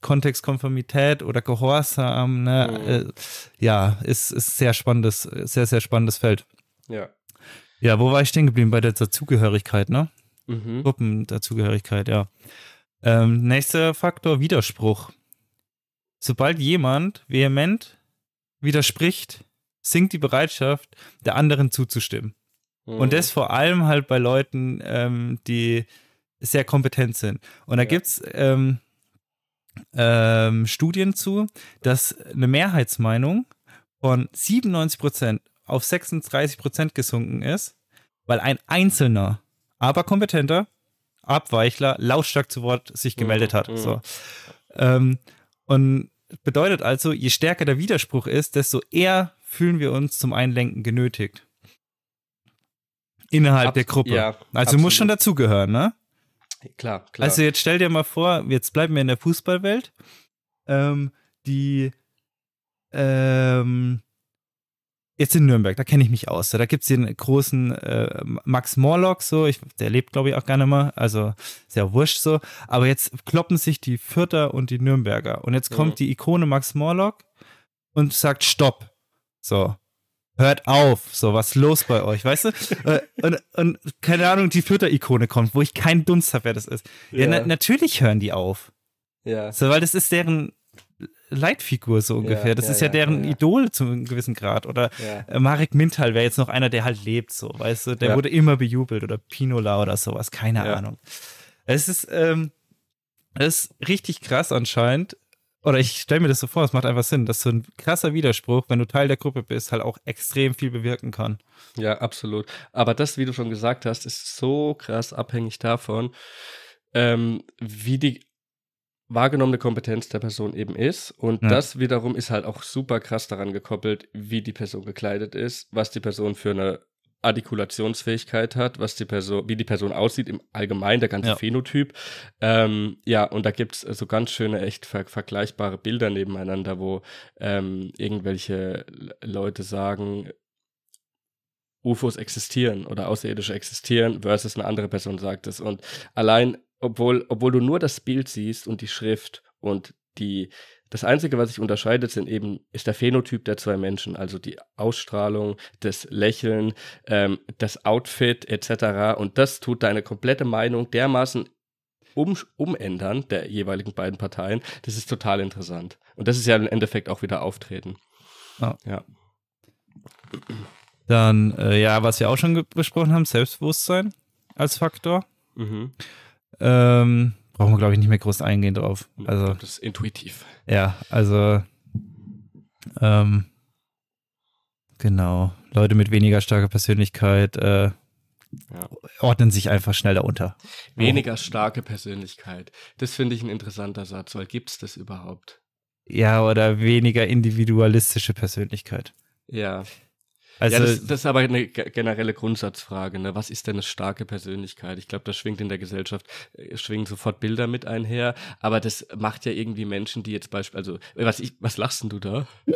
Kontext Konformität oder Gehorsam, ne, mhm. äh, ja, ist, ist sehr spannendes, sehr, sehr spannendes Feld. Ja. Ja, wo war ich stehen geblieben? Bei der Dazugehörigkeit, ne? Mhm. Gruppendazugehörigkeit, ja. Ähm, nächster Faktor, Widerspruch. Sobald jemand vehement widerspricht, sinkt die Bereitschaft, der anderen zuzustimmen. Mhm. Und das vor allem halt bei Leuten, ähm, die sehr kompetent sind. Und da ja. gibt es ähm, ähm, Studien zu, dass eine Mehrheitsmeinung von 97 Prozent auf 36 Prozent gesunken ist, weil ein einzelner, aber kompetenter Abweichler lautstark zu Wort sich gemeldet mhm, hat. Mhm. So. Ähm, Und bedeutet also, je stärker der Widerspruch ist, desto eher fühlen wir uns zum Einlenken genötigt. Innerhalb Abs der Gruppe. Ja, also absolut. muss schon dazugehören, ne? Klar, klar. Also jetzt stell dir mal vor, jetzt bleiben wir in der Fußballwelt. Ähm, die ähm, jetzt in Nürnberg, da kenne ich mich aus. Da gibt es den großen äh, Max Morlock, so, ich, der lebt, glaube ich, auch nicht mehr, also sehr wurscht so. Aber jetzt kloppen sich die Fürther und die Nürnberger. Und jetzt kommt mhm. die Ikone Max Morlock und sagt Stopp. So. Hört auf, so was los bei euch, weißt du? Äh, und, und, keine Ahnung, die Fürther-Ikone kommt, wo ich keinen Dunst habe, wer das ist. Ja, ja na, natürlich hören die auf. Ja. So, weil das ist deren Leitfigur so ungefähr. Ja, das ja, ist ja, deren Idol zu einem gewissen Grad. Oder äh, Marek Mintal wäre jetzt noch einer, der halt lebt, so, weißt du, der wurde immer bejubelt oder Pinola oder sowas, keine Ahnung. Es ist, ähm, es ist richtig krass anscheinend. Oder ich stelle mir das so vor, es macht einfach Sinn, dass so ein krasser Widerspruch, wenn du Teil der Gruppe bist, halt auch extrem viel bewirken kann. Ja, absolut. Aber das, wie du schon gesagt hast, ist so krass abhängig davon, ähm, wie die wahrgenommene Kompetenz der Person eben ist. Und ja. das wiederum ist halt auch super krass daran gekoppelt, wie die Person gekleidet ist, was die Person für eine Artikulationsfähigkeit hat, was die Person, wie die Person aussieht im Allgemeinen, der ganze ja. Phänotyp. Ähm, ja, und da gibt es so ganz schöne, echt ver vergleichbare Bilder nebeneinander, wo ähm, irgendwelche Leute sagen, UFOs existieren oder Außerirdische existieren, versus eine andere Person sagt es. Und allein obwohl, obwohl du nur das Bild siehst und die Schrift und die, das Einzige, was sich unterscheidet, sind eben, ist der Phänotyp der zwei Menschen, also die Ausstrahlung, das Lächeln, ähm, das Outfit etc. Und das tut deine komplette Meinung dermaßen um, umändern, der jeweiligen beiden Parteien. Das ist total interessant. Und das ist ja im Endeffekt auch wieder Auftreten. Oh. Ja. Dann, äh, ja, was wir auch schon besprochen haben, Selbstbewusstsein als Faktor. Mhm. Ähm, brauchen wir, glaube ich, nicht mehr groß eingehen drauf. Also, das ist intuitiv. Ja, also ähm, genau. Leute mit weniger starker Persönlichkeit äh, ja. ordnen sich einfach schneller unter. Weniger starke Persönlichkeit. Das finde ich ein interessanter Satz, weil gibt es das überhaupt? Ja, oder weniger individualistische Persönlichkeit. Ja. Also, ja, das, das, ist aber eine generelle Grundsatzfrage. Ne? Was ist denn eine starke Persönlichkeit? Ich glaube, das schwingt in der Gesellschaft, äh, schwingen sofort Bilder mit einher. Aber das macht ja irgendwie Menschen, die jetzt beispielsweise, also, was, ich, was lachst denn du da?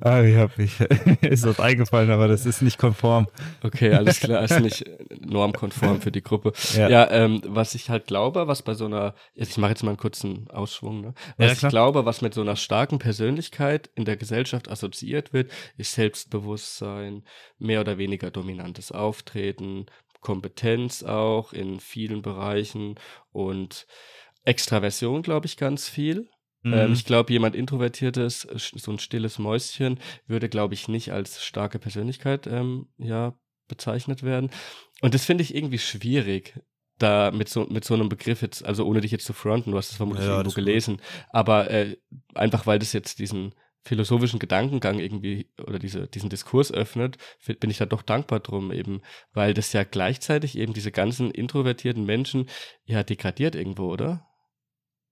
Ah, ich hab mich, ist was eingefallen, aber das ist nicht konform. Okay, alles klar, ist nicht normkonform für die Gruppe. Ja, ja ähm, was ich halt glaube, was bei so einer, ich mache jetzt mal einen kurzen Ausschwung, ne? was ja, ich glaube, was mit so einer starken Persönlichkeit in der Gesellschaft assoziiert wird, ist Selbstbewusstsein, mehr oder weniger dominantes Auftreten, Kompetenz auch in vielen Bereichen und Extraversion, glaube ich, ganz viel. Mhm. Ähm, ich glaube, jemand Introvertiertes, so ein stilles Mäuschen, würde, glaube ich, nicht als starke Persönlichkeit ähm, ja, bezeichnet werden. Und das finde ich irgendwie schwierig, da mit so, mit so einem Begriff jetzt, also ohne dich jetzt zu fronten, du hast es vermutlich ja, irgendwo gelesen, gut. aber äh, einfach weil das jetzt diesen philosophischen Gedankengang irgendwie oder diese, diesen Diskurs öffnet, bin ich da doch dankbar drum eben, weil das ja gleichzeitig eben diese ganzen introvertierten Menschen ja degradiert irgendwo, oder?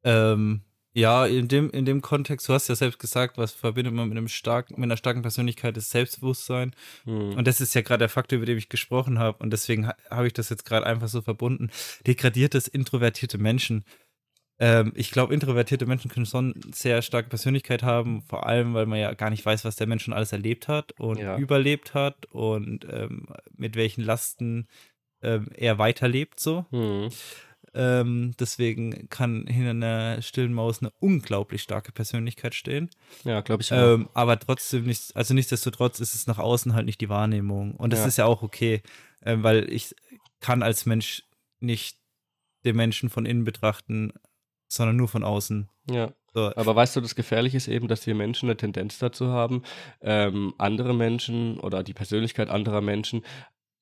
Ähm, ja, in dem, in dem Kontext, du hast ja selbst gesagt, was verbindet man mit einem starken, mit einer starken Persönlichkeit ist Selbstbewusstsein. Hm. Und das ist ja gerade der Faktor, über den ich gesprochen habe. Und deswegen ha habe ich das jetzt gerade einfach so verbunden. Degradiertes, introvertierte Menschen ähm, ich glaube, introvertierte Menschen können schon sehr starke Persönlichkeit haben, vor allem, weil man ja gar nicht weiß, was der Mensch schon alles erlebt hat und ja. überlebt hat und ähm, mit welchen Lasten ähm, er weiterlebt so. Mhm. Ähm, deswegen kann hinter einer stillen Maus eine unglaublich starke Persönlichkeit stehen. Ja, glaube ich. Auch. Ähm, aber trotzdem nicht, also nichtsdestotrotz ist es nach außen halt nicht die Wahrnehmung. Und das ja. ist ja auch okay, äh, weil ich kann als Mensch nicht den Menschen von innen betrachten, sondern nur von außen. Ja. So. Aber weißt du, das Gefährliche ist eben, dass wir Menschen eine Tendenz dazu haben, ähm, andere Menschen oder die Persönlichkeit anderer Menschen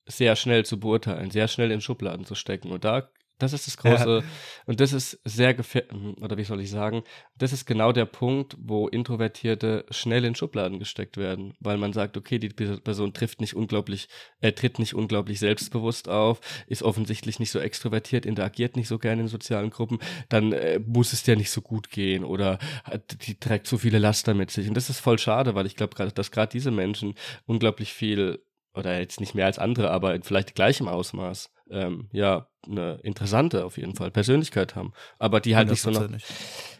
sehr schnell zu beurteilen, sehr schnell in Schubladen zu stecken. Und da Das ist das große, ja. und das ist sehr gefährlich, oder wie soll ich sagen, das ist genau der Punkt, wo Introvertierte schnell in Schubladen gesteckt werden, weil man sagt, okay, die Person trifft nicht unglaublich, er tritt nicht unglaublich selbstbewusst auf, ist offensichtlich nicht so extrovertiert, interagiert nicht so gerne in sozialen Gruppen, dann äh, muss es dir nicht so gut gehen oder hat, die trägt so viele Laster mit sich. Und das ist voll schade, weil ich glaube, dass gerade diese Menschen unglaublich viel oder jetzt nicht mehr als andere, aber in vielleicht gleichem Ausmaß, ähm, ja, eine interessante auf jeden Fall Persönlichkeit haben. Aber die halt nicht so noch.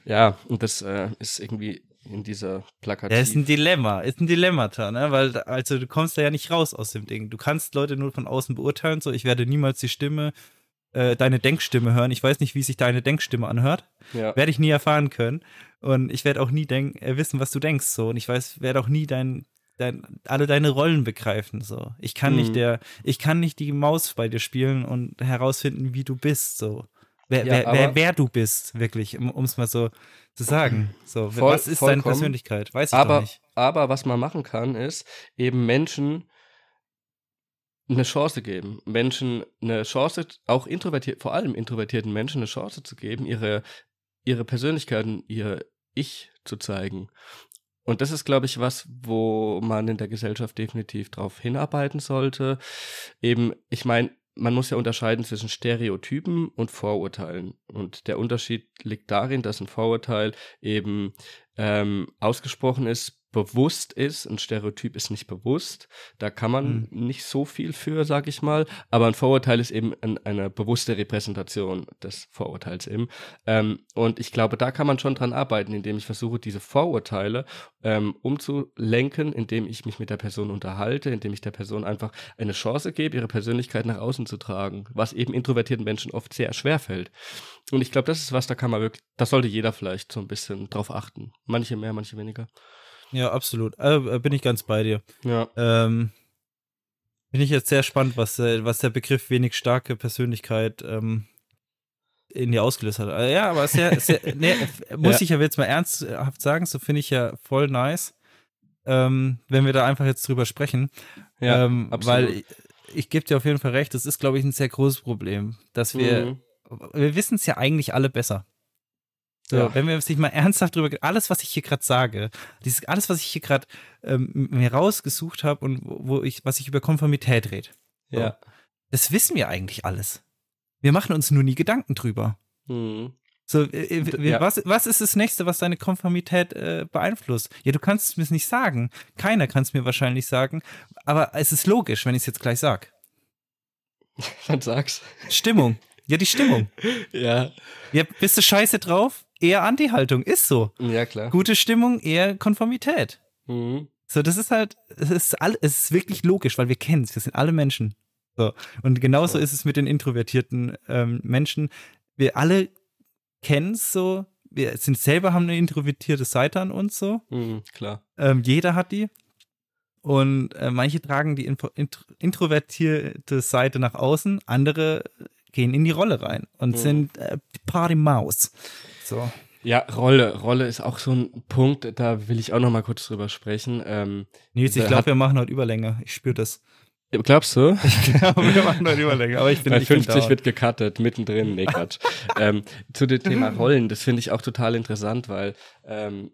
Ja, und das äh, ist irgendwie in dieser Plakativ. Ja, ist ein Dilemma, ist ein Dilemmata, ne? Weil, also du kommst da ja nicht raus aus dem Ding. Du kannst Leute nur von außen beurteilen, so ich werde niemals die Stimme, äh, deine Denkstimme hören. Ich weiß nicht, wie sich deine Denkstimme anhört. Ja. Werde ich nie erfahren können. Und ich werde auch nie denk äh, wissen, was du denkst, so. Und ich weiß, werde auch nie dein dein, alle deine Rollen begreifen. So, ich kann mhm. nicht der, ich kann nicht die Maus bei dir spielen und herausfinden, wie du bist. So, wer, ja, wer, wer, wer, du bist, wirklich, um es mal so zu sagen. So, voll, was ist vollkommen. deine Persönlichkeit? Weiß ich aber, nicht. Aber was man machen kann, ist eben Menschen eine Chance geben, Menschen eine Chance, auch introvertiert, vor allem introvertierten Menschen eine Chance zu geben, ihre ihre Persönlichkeiten, ihr Ich zu zeigen. Und das ist, glaube ich, was, wo man in der Gesellschaft definitiv drauf hinarbeiten sollte. Eben, ich meine, man muss ja unterscheiden zwischen Stereotypen und Vorurteilen. Und der Unterschied liegt darin, dass ein Vorurteil eben ähm, ausgesprochen ist, bewusst ist. Ein Stereotyp ist nicht bewusst. Da kann man mhm. nicht so viel für, sag ich mal. Aber ein Vorurteil ist eben ein, eine bewusste Repräsentation des Vorurteils eben. Ähm, und ich glaube, da kann man schon dran arbeiten, indem ich versuche, diese Vorurteile ähm, umzulenken, indem ich mich mit der Person unterhalte, indem ich der Person einfach eine Chance gebe, ihre Persönlichkeit nach außen zu tragen, was eben introvertierten Menschen oft sehr schwer fällt. Und ich glaube, das ist was, da kann man wirklich, da sollte jeder vielleicht so ein bisschen drauf achten. Manche mehr, manche weniger. Ja, absolut. Äh, bin ich ganz bei dir. Ja. Ähm, bin ich jetzt sehr spannend, was, äh, was der Begriff wenig starke Persönlichkeit ähm, in dir ausgelöst hat. Äh, ja, aber sehr, sehr nee, muss ja. ich ja jetzt mal ernsthaft sagen, so finde ich ja voll nice, ähm, wenn wir da einfach jetzt drüber sprechen. Ja, ähm, absolut. Weil ich, ich gebe dir auf jeden Fall recht, das ist, glaube ich, ein sehr großes Problem, dass wir, mhm. wir wissen es ja eigentlich alle besser. So, ja. wenn wir sich mal ernsthaft drüber, alles, was ich hier gerade sage, dieses, alles, was ich hier gerade ähm, mir rausgesucht habe und wo ich, was ich über Konformität rede, so, ja. das wissen wir eigentlich alles. Wir machen uns nur nie Gedanken drüber. Mhm. So, äh, äh ja. was, was ist das nächste, was deine Konformität äh, beeinflusst? Ja, du kannst es mir nicht sagen. Keiner kann es mir wahrscheinlich sagen. Aber es ist logisch, wenn ich es jetzt gleich sag. Dann sag's. Stimmung. Ja, die Stimmung. ja. Ja, bist du scheiße drauf? Eher Anti-Haltung, ist so. Ja, klar. Gute Stimmung, eher Konformität. Mhm. So, das ist halt, es ist, all, es ist wirklich logisch, weil wir kennen es, wir sind alle Menschen. So. Und genauso oh. ist es mit den introvertierten ähm, Menschen. Wir alle kennen es so, wir sind selber, haben eine introvertierte Seite an uns so. Mhm, klar. Ähm, jeder hat die. Und äh, manche tragen die intro, introvertierte Seite nach außen, andere gehen in die Rolle rein und mhm. sind äh, die Party-Maus. So. Ja, Rolle. Rolle ist auch so ein Punkt, da will ich auch noch mal kurz drüber sprechen. Ähm, Nils, ich glaube, wir machen heute Überlänge. Ich spüre das. Glaubst du? Ich glaube, wir machen heute Überlänge. Aber ich bin Bei 50 wird gecuttet, mittendrin. Nee, Quatsch. ähm, zu dem Thema Rollen, das finde ich auch total interessant, weil ähm,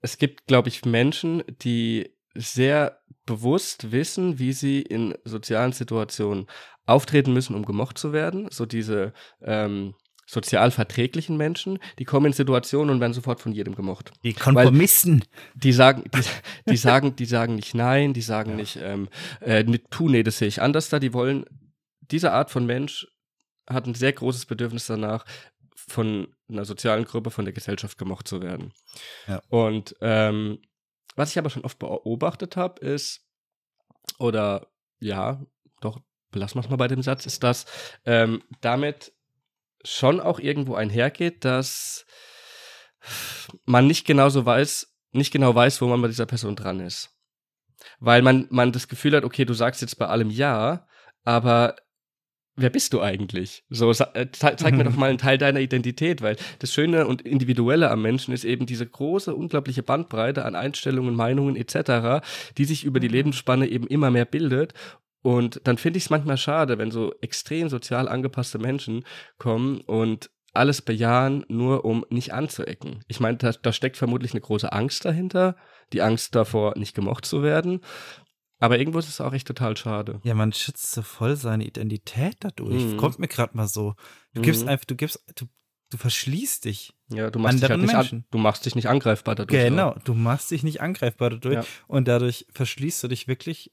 es gibt, glaube ich, Menschen, die sehr bewusst wissen, wie sie in sozialen Situationen auftreten müssen, um gemocht zu werden. So diese ähm, sozial verträglichen Menschen, die kommen in Situationen und werden sofort von jedem gemocht. Die Konformisten. Weil die sagen, die, die, sagen, die sagen nicht nein, die sagen ja. nicht, ähm, äh, tu, nee, das sehe ich anders da. Die wollen, diese Art von Mensch hat ein sehr großes Bedürfnis danach, von einer sozialen Gruppe, von der Gesellschaft gemocht zu werden. Ja. Und ähm, was ich aber schon oft beobachtet habe, ist, oder ja, doch, belassen wir es mal bei dem Satz, ist, dass ähm, damit schon auch irgendwo einhergeht, dass man nicht genau so weiß, nicht genau weiß, wo man bei dieser Person dran ist. Weil man, man das Gefühl hat, okay, du sagst jetzt bei allem Ja, aber wer bist du eigentlich? So, äh, zeig, zeig mir doch mal einen Teil deiner Identität, weil das Schöne und Individuelle am Menschen ist eben diese große, unglaubliche Bandbreite an Einstellungen, Meinungen etc., die sich über die mhm. Lebensspanne eben immer mehr bildet Und dann finde ich es manchmal schade, wenn so extrem sozial angepasste Menschen kommen und alles bejahen, nur um nicht anzuecken. Ich meine, da, da steckt vermutlich eine große Angst dahinter, die Angst davor, nicht gemocht zu werden. Aber irgendwo ist es auch echt total schade. Ja, man schützt so voll seine Identität dadurch. Mhm. Kommt mir gerade mal so. Du gibst mhm. einfach, du gibst, du, du verschließt dich. Ja, du machst dich halt nicht an, du machst dich nicht angreifbar dadurch. Genau, auch. du machst dich nicht angreifbar dadurch ja. und dadurch verschließt du dich wirklich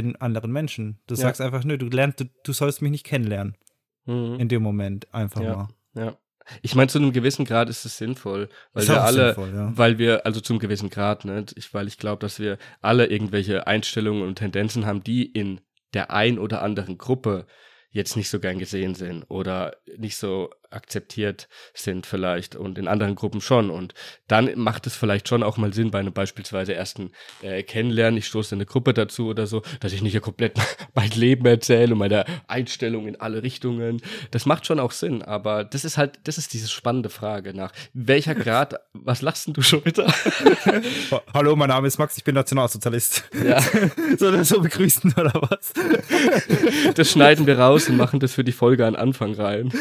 den anderen Menschen. Du ja. sagst einfach, nö, du lernst, du, du sollst mich nicht kennenlernen. Mhm. In dem Moment einfach ja. mal. Ja. Ich meine, zu einem gewissen Grad ist es sinnvoll, weil ist wir alle, sinnvoll, ja. weil wir, also zum gewissen Grad, ne, ich, weil ich glaube, dass wir alle irgendwelche Einstellungen und Tendenzen haben, die in der ein oder anderen Gruppe jetzt nicht so gern gesehen sind oder nicht so akzeptiert sind vielleicht und in anderen Gruppen schon. Und dann macht es vielleicht schon auch mal Sinn bei einem beispielsweise ersten äh, Kennenlernen, ich stoße eine Gruppe dazu oder so, dass ich nicht ja komplett mein Leben erzähle und meine Einstellung in alle Richtungen. Das macht schon auch Sinn, aber das ist halt, das ist diese spannende Frage nach welcher Grad, was lachst denn du schon wieder? Hallo, mein Name ist Max, ich bin Nationalsozialist. Ja. Soll er so begrüßen oder was? Das schneiden wir raus und machen das für die Folge an Anfang rein.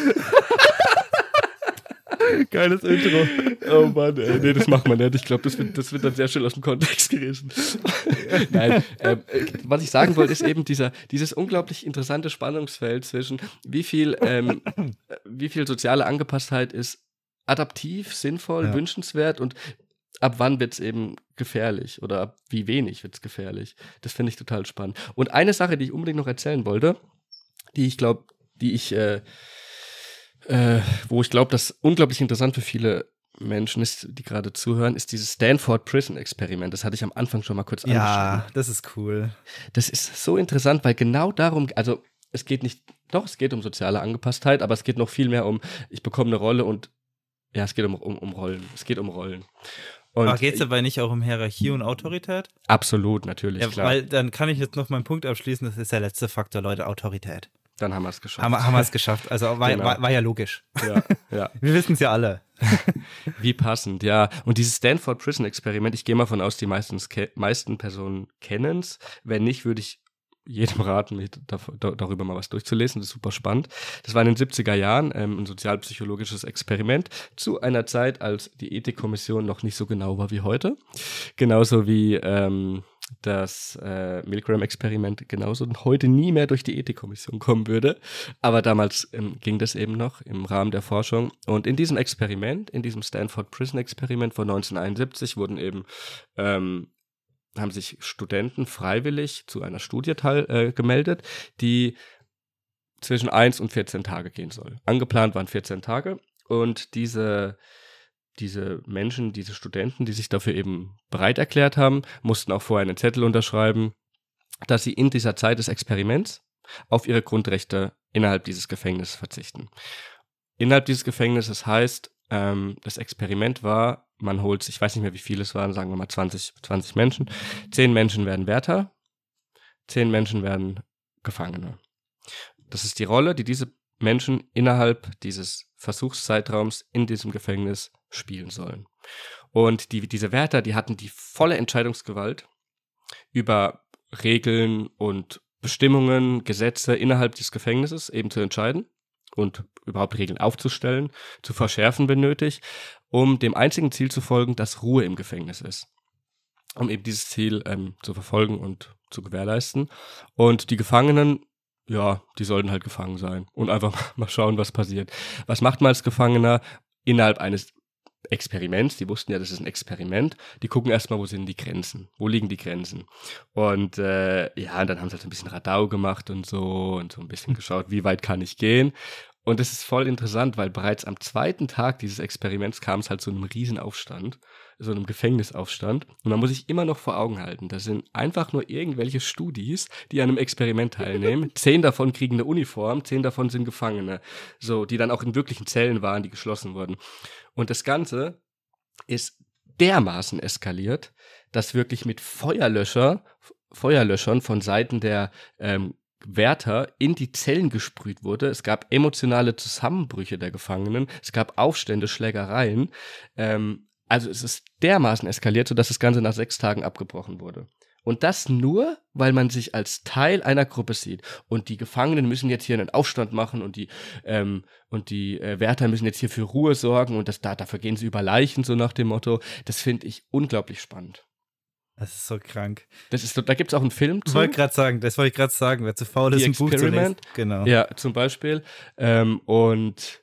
Geiles Intro. Oh Mann, ey. Nee, das macht man nicht. Ich glaube, das wird, das wird dann sehr schnell aus dem Kontext gerissen. Nein, äh, was ich sagen wollte, ist eben dieser, dieses unglaublich interessante Spannungsfeld zwischen wie viel, ähm, wie viel soziale Angepasstheit ist adaptiv, sinnvoll, ja. wünschenswert und ab wann wird es eben gefährlich oder ab wie wenig wird es gefährlich. Das finde ich total spannend. Und eine Sache, die ich unbedingt noch erzählen wollte, die ich glaube, die ich äh, äh, wo ich glaube, das unglaublich interessant für viele Menschen ist, die gerade zuhören, ist dieses Stanford Prison Experiment. Das hatte ich am Anfang schon mal kurz angesprochen. Ja, das ist cool. Das ist so interessant, weil genau darum, also es geht nicht, doch, es geht um soziale Angepasstheit, aber es geht noch viel mehr um, ich bekomme eine Rolle und ja, es geht um, um, um Rollen. Es geht um Rollen. Und aber geht es dabei nicht auch um Hierarchie und Autorität? Absolut, natürlich, ja, klar. Weil dann kann ich jetzt noch meinen Punkt abschließen, das ist der letzte Faktor, Leute, Autorität. Dann haben wir es geschafft. Haben, haben wir es geschafft. Also war, genau. war, war, ja logisch. Ja, ja. Wir wissen es ja alle. Wie passend, ja. Und dieses Stanford Prison Experiment, ich gehe mal von aus, die meisten, meisten Personen kennen es. Wenn nicht, würde ich jedem raten, mich darüber mal was durchzulesen. Das ist super spannend. Das war in den 70er Jahren ähm, ein sozialpsychologisches Experiment zu einer Zeit, als die Ethikkommission noch nicht so genau war wie heute. Genauso wie ähm, das äh, Milgram-Experiment genauso heute nie mehr durch die Ethikkommission kommen würde. Aber damals ähm, ging das eben noch im Rahmen der Forschung. Und in diesem Experiment, in diesem Stanford Prison Experiment von 1971, wurden eben ähm, haben sich Studenten freiwillig zu einer Studie teil, äh, gemeldet, die zwischen 1 und 14 Tage gehen soll. Angeplant waren 14 Tage und diese diese Menschen, diese Studenten, die sich dafür eben bereit erklärt haben, mussten auch vorher einen Zettel unterschreiben, dass sie in dieser Zeit des Experiments auf ihre Grundrechte innerhalb dieses Gefängnisses verzichten. Innerhalb dieses Gefängnisses heißt, ähm, das Experiment war, man holt, ich weiß nicht mehr, wie viele es waren, sagen wir mal 20, 20 Menschen. Zehn Menschen werden Wärter, zehn Menschen werden Gefangene. Das ist die Rolle, die diese Menschen innerhalb dieses Versuchszeitraums in diesem Gefängnis spielen sollen. Und die, diese Wärter, die hatten die volle Entscheidungsgewalt über Regeln und Bestimmungen, Gesetze innerhalb des Gefängnisses eben zu entscheiden und überhaupt Regeln aufzustellen, zu verschärfen benötigt, um dem einzigen Ziel zu folgen, dass Ruhe im Gefängnis ist. Um eben dieses Ziel ähm, zu verfolgen und zu gewährleisten. Und die Gefangenen ja, die sollten halt gefangen sein und einfach mal schauen, was passiert. Was macht man als Gefangener innerhalb eines Experiments? Die wussten ja, das ist ein Experiment. Die gucken erstmal, wo sind die Grenzen? Wo liegen die Grenzen? Und äh, ja, und dann haben sie halt so ein bisschen Radau gemacht und so und so ein bisschen geschaut, wie weit kann ich gehen? Und es ist voll interessant, weil bereits am zweiten Tag dieses Experiments kam es halt zu einem Riesenaufstand so einem Gefängnisaufstand. Und man muss sich immer noch vor Augen halten, das sind einfach nur irgendwelche Studis, die an einem Experiment teilnehmen. zehn davon kriegen eine Uniform, zehn davon sind Gefangene. So, die dann auch in wirklichen Zellen waren, die geschlossen wurden. Und das Ganze ist dermaßen eskaliert, dass wirklich mit Feuerlöscher, Feuerlöschern von Seiten der ähm, Wärter in die Zellen gesprüht wurde. Es gab emotionale Zusammenbrüche der Gefangenen. Es gab Aufstände, Schlägereien. Ähm, also es ist dermaßen eskaliert, sodass das Ganze nach sechs Tagen abgebrochen wurde. Und das nur, weil man sich als Teil einer Gruppe sieht. Und die Gefangenen müssen jetzt hier einen Aufstand machen und die, ähm, und die äh, Wärter müssen jetzt hier für Ruhe sorgen und das, da, dafür gehen sie über Leichen, so nach dem Motto. Das finde ich unglaublich spannend. Das ist so krank. Das ist, da gibt es auch einen Film zu. Wollte gerade sagen, das wollte ich gerade sagen, wer zu faul ist, ein Buch zu lesen. Genau. Ja, zum Beispiel. Ähm, und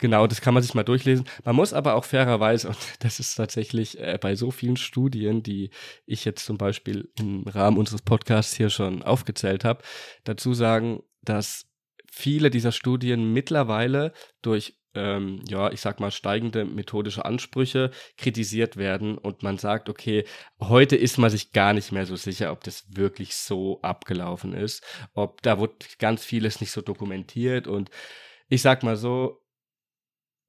Genau, das kann man sich mal durchlesen. Man muss aber auch fairerweise, und das ist tatsächlich äh, bei so vielen Studien, die ich jetzt zum Beispiel im Rahmen unseres Podcasts hier schon aufgezählt habe, dazu sagen, dass viele dieser Studien mittlerweile durch, ähm, ja, ich sag mal, steigende methodische Ansprüche kritisiert werden und man sagt, okay, heute ist man sich gar nicht mehr so sicher, ob das wirklich so abgelaufen ist, ob da wird ganz vieles nicht so dokumentiert und ich sag mal so,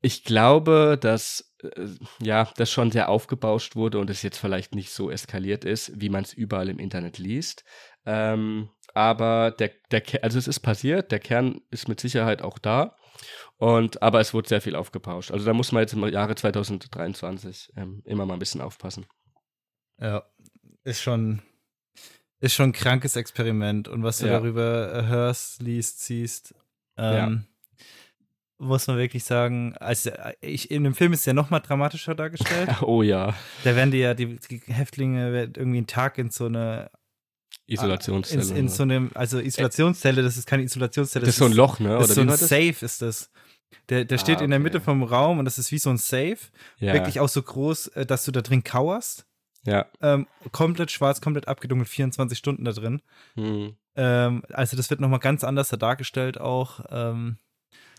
ich glaube, dass äh, ja, das schon sehr aufgebauscht wurde und es jetzt vielleicht nicht so eskaliert ist, wie man es überall im Internet liest. Ähm, aber der, der, also es ist passiert, der Kern ist mit Sicherheit auch da. Und, aber es wurde sehr viel aufgepauscht. Also da muss man jetzt im Jahre 2023 ähm, immer mal ein bisschen aufpassen. Ja, ist schon, ist schon ein krankes Experiment. Und was du ja. darüber hörst, liest, siehst, ähm, ja muss man wirklich sagen, also ich, in dem Film ist es ja noch mal dramatischer dargestellt. oh ja. Da werden die ja, die, die Häftlinge irgendwie einen Tag in so eine Isolationszelle. In, in so einem, also Isolationszelle, das ist keine Isolationszelle. Das, das ist so ein Loch, ne? Oder so ein Safe ist das. Der, der steht ah, okay. in der Mitte vom Raum und das ist wie so ein Safe. Ja. Wirklich auch so groß, äh, dass du da drin kauerst. Ja. Ähm, komplett schwarz, komplett abgedunkelt, 24 Stunden da drin. Hm. Ähm, also das wird nochmal ganz anders da dargestellt auch. Ähm,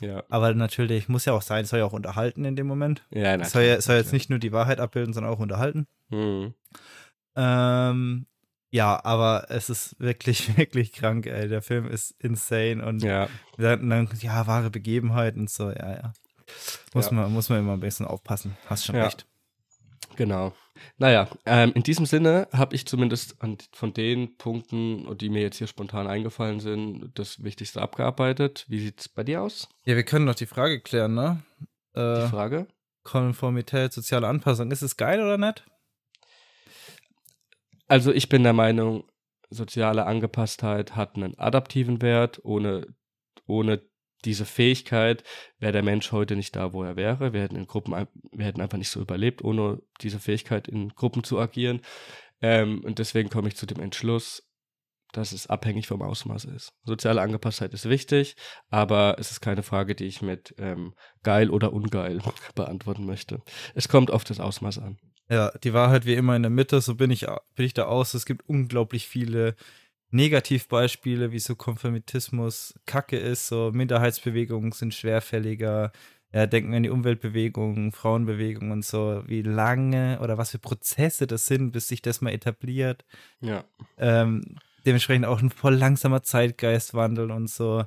ja. Aber natürlich muss ja auch sein, es soll ja auch unterhalten in dem Moment. Ja, natürlich. Es soll, ja, soll jetzt nicht nur die Wahrheit abbilden, sondern auch unterhalten. Mhm. Ja, aber es ist wirklich, wirklich krank, ey. Der Film ist insane und ja, dann, ja wahre Begebenheiten und so, ja, ja. Muss, ja. Man, muss man immer ein bisschen aufpassen. Hast schon ja. recht. Genau. Naja, ähm, in diesem Sinne habe ich zumindest an, von den Punkten, die mir jetzt hier spontan eingefallen sind, das Wichtigste abgearbeitet. Wie sieht es bei dir aus? Ja, wir können noch die Frage klären, ne? Äh, die Frage? Konformität, soziale Anpassung. Ist es geil oder nicht? Also ich bin der Meinung, soziale Angepasstheit hat einen adaptiven Wert. Ohne, ohne diese Fähigkeit wäre der Mensch heute nicht da, wo er wäre. Wir hätten in Gruppen, wir hätten einfach nicht so überlebt, ohne diese Fähigkeit in Gruppen zu agieren. Ähm, und deswegen komme ich zu dem Entschluss, dass es abhängig vom Ausmaß ist. Soziale Angepasstheit ist wichtig, aber es ist keine Frage, die ich mit ähm, geil oder ungeil beantworten möchte. Es kommt auf das Ausmaß an. Ja, die Wahrheit wie immer in der Mitte, so bin ich, bin ich da aus. Es gibt unglaublich viele Negativbeispiele, wie so Konformitismus Kacke ist, so Minderheitsbewegungen sind schwerfälliger. Ja, denken wir an die Umweltbewegungen, Frauenbewegungen und so, wie lange oder was für Prozesse das sind, bis sich das mal etabliert. Ja. Ähm, dementsprechend auch ein voll langsamer Zeitgeistwandel und so.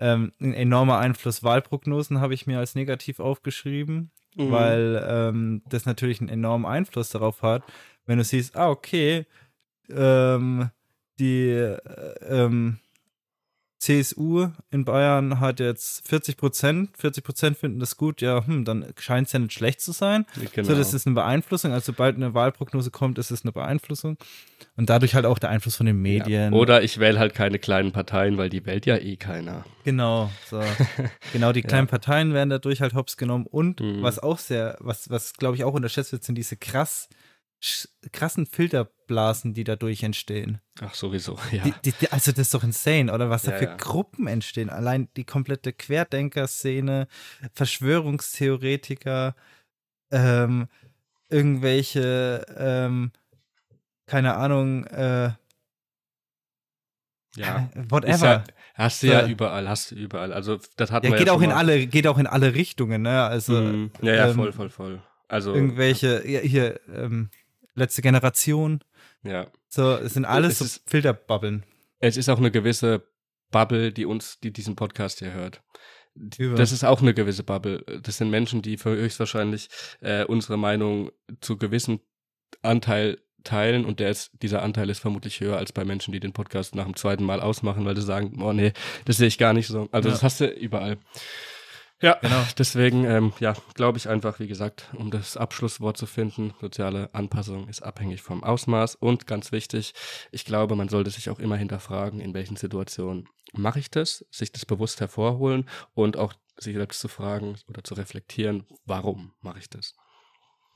Ähm, ein enormer Einfluss Wahlprognosen habe ich mir als negativ aufgeschrieben, mhm. weil ähm, das natürlich einen enormen Einfluss darauf hat, wenn du siehst, ah, okay, ähm, die äh, ähm, CSU in Bayern hat jetzt 40 Prozent, 40 Prozent finden das gut, ja, hm, dann scheint es ja nicht schlecht zu sein. Genau. So, das ist eine Beeinflussung. Also sobald eine Wahlprognose kommt, ist es eine Beeinflussung. Und dadurch halt auch der Einfluss von den Medien. Ja. Oder ich wähle halt keine kleinen Parteien, weil die wählt ja eh keiner. Genau, so. genau, die kleinen ja. Parteien werden dadurch halt hops genommen. Und mhm. was auch sehr, was, was glaube ich auch unterschätzt wird, sind diese krass krassen Filterblasen, die dadurch entstehen. Ach, sowieso, ja. Die, die, also das ist doch insane, oder was ja, da für ja. Gruppen entstehen. Allein die komplette Querdenker-Szene, Verschwörungstheoretiker, ähm, irgendwelche, ähm, keine Ahnung, äh, ja, whatever. Ja, hast du ja, überall, hast du überall. Also das hat ja, man geht ja auch in alle, geht auch in alle Richtungen, ne? Also mm, ja, ja, ähm, voll, voll, voll. Also irgendwelche hier ähm, letzte Generation. Ja. So, es sind alles es so Filterbubbeln. Es ist auch eine gewisse Bubble, die uns, die diesen Podcast hier hört. Über. Das ist auch eine gewisse Bubble. Das sind Menschen, die höchstwahrscheinlich äh, unsere Meinung zu gewissen Anteil teilen und der ist, dieser Anteil ist vermutlich höher als bei Menschen, die den Podcast nach dem zweiten Mal ausmachen, weil sie sagen, oh nee, das sehe ich gar nicht so. Also ja. das hast du überall. Ja, genau. deswegen, ähm, ja, glaube ich einfach, wie gesagt, um das Abschlusswort zu finden, soziale Anpassung ist abhängig vom Ausmaß und ganz wichtig, ich glaube, man sollte sich auch immer hinterfragen, in welchen Situationen mache ich das, sich das bewusst hervorholen und auch sich selbst zu fragen oder zu reflektieren, warum mache ich das?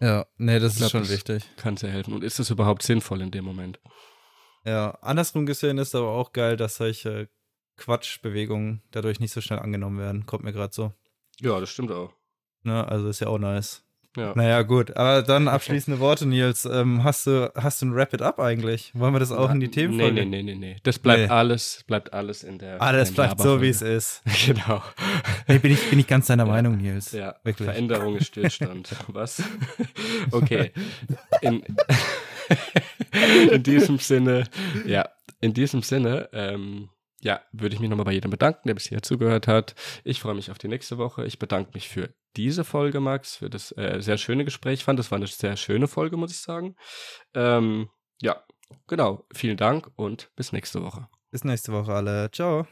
Ja, nee, das glaub, ist schon das wichtig. Kann sehr helfen. Und ist es überhaupt sinnvoll in dem Moment? Ja, andersrum gesehen ist aber auch geil, dass solche Quatschbewegungen dadurch nicht so schnell angenommen werden. Kommt mir gerade so. Ja, das stimmt auch. Ne, also ist ja auch nice. Ja. Naja, gut. Aber dann abschließende Worte, Nils. Ähm, hast du, hast du ein Wrap-It-Up eigentlich? Wollen wir das auch in die Themen Nee, nee, nee, nee, nee. Das bleibt nee. alles, bleibt alles in der. Alles ah, bleibt so, wie es ist. genau. Nee, bin ich, bin ich ganz deiner ja. Meinung, Nils. Ja, Wirklich. Veränderung ist Stillstand. Was? okay. In, in diesem Sinne, ja, in diesem Sinne, ähm, ja, würde ich mich nochmal bei jedem bedanken, der bisher zugehört hat. Ich freue mich auf die nächste Woche. Ich bedanke mich für diese Folge, Max, für das äh, sehr schöne Gespräch. Ich fand, das war eine sehr schöne Folge, muss ich sagen. Ähm, ja, genau. Vielen Dank und bis nächste Woche. Bis nächste Woche alle. Ciao.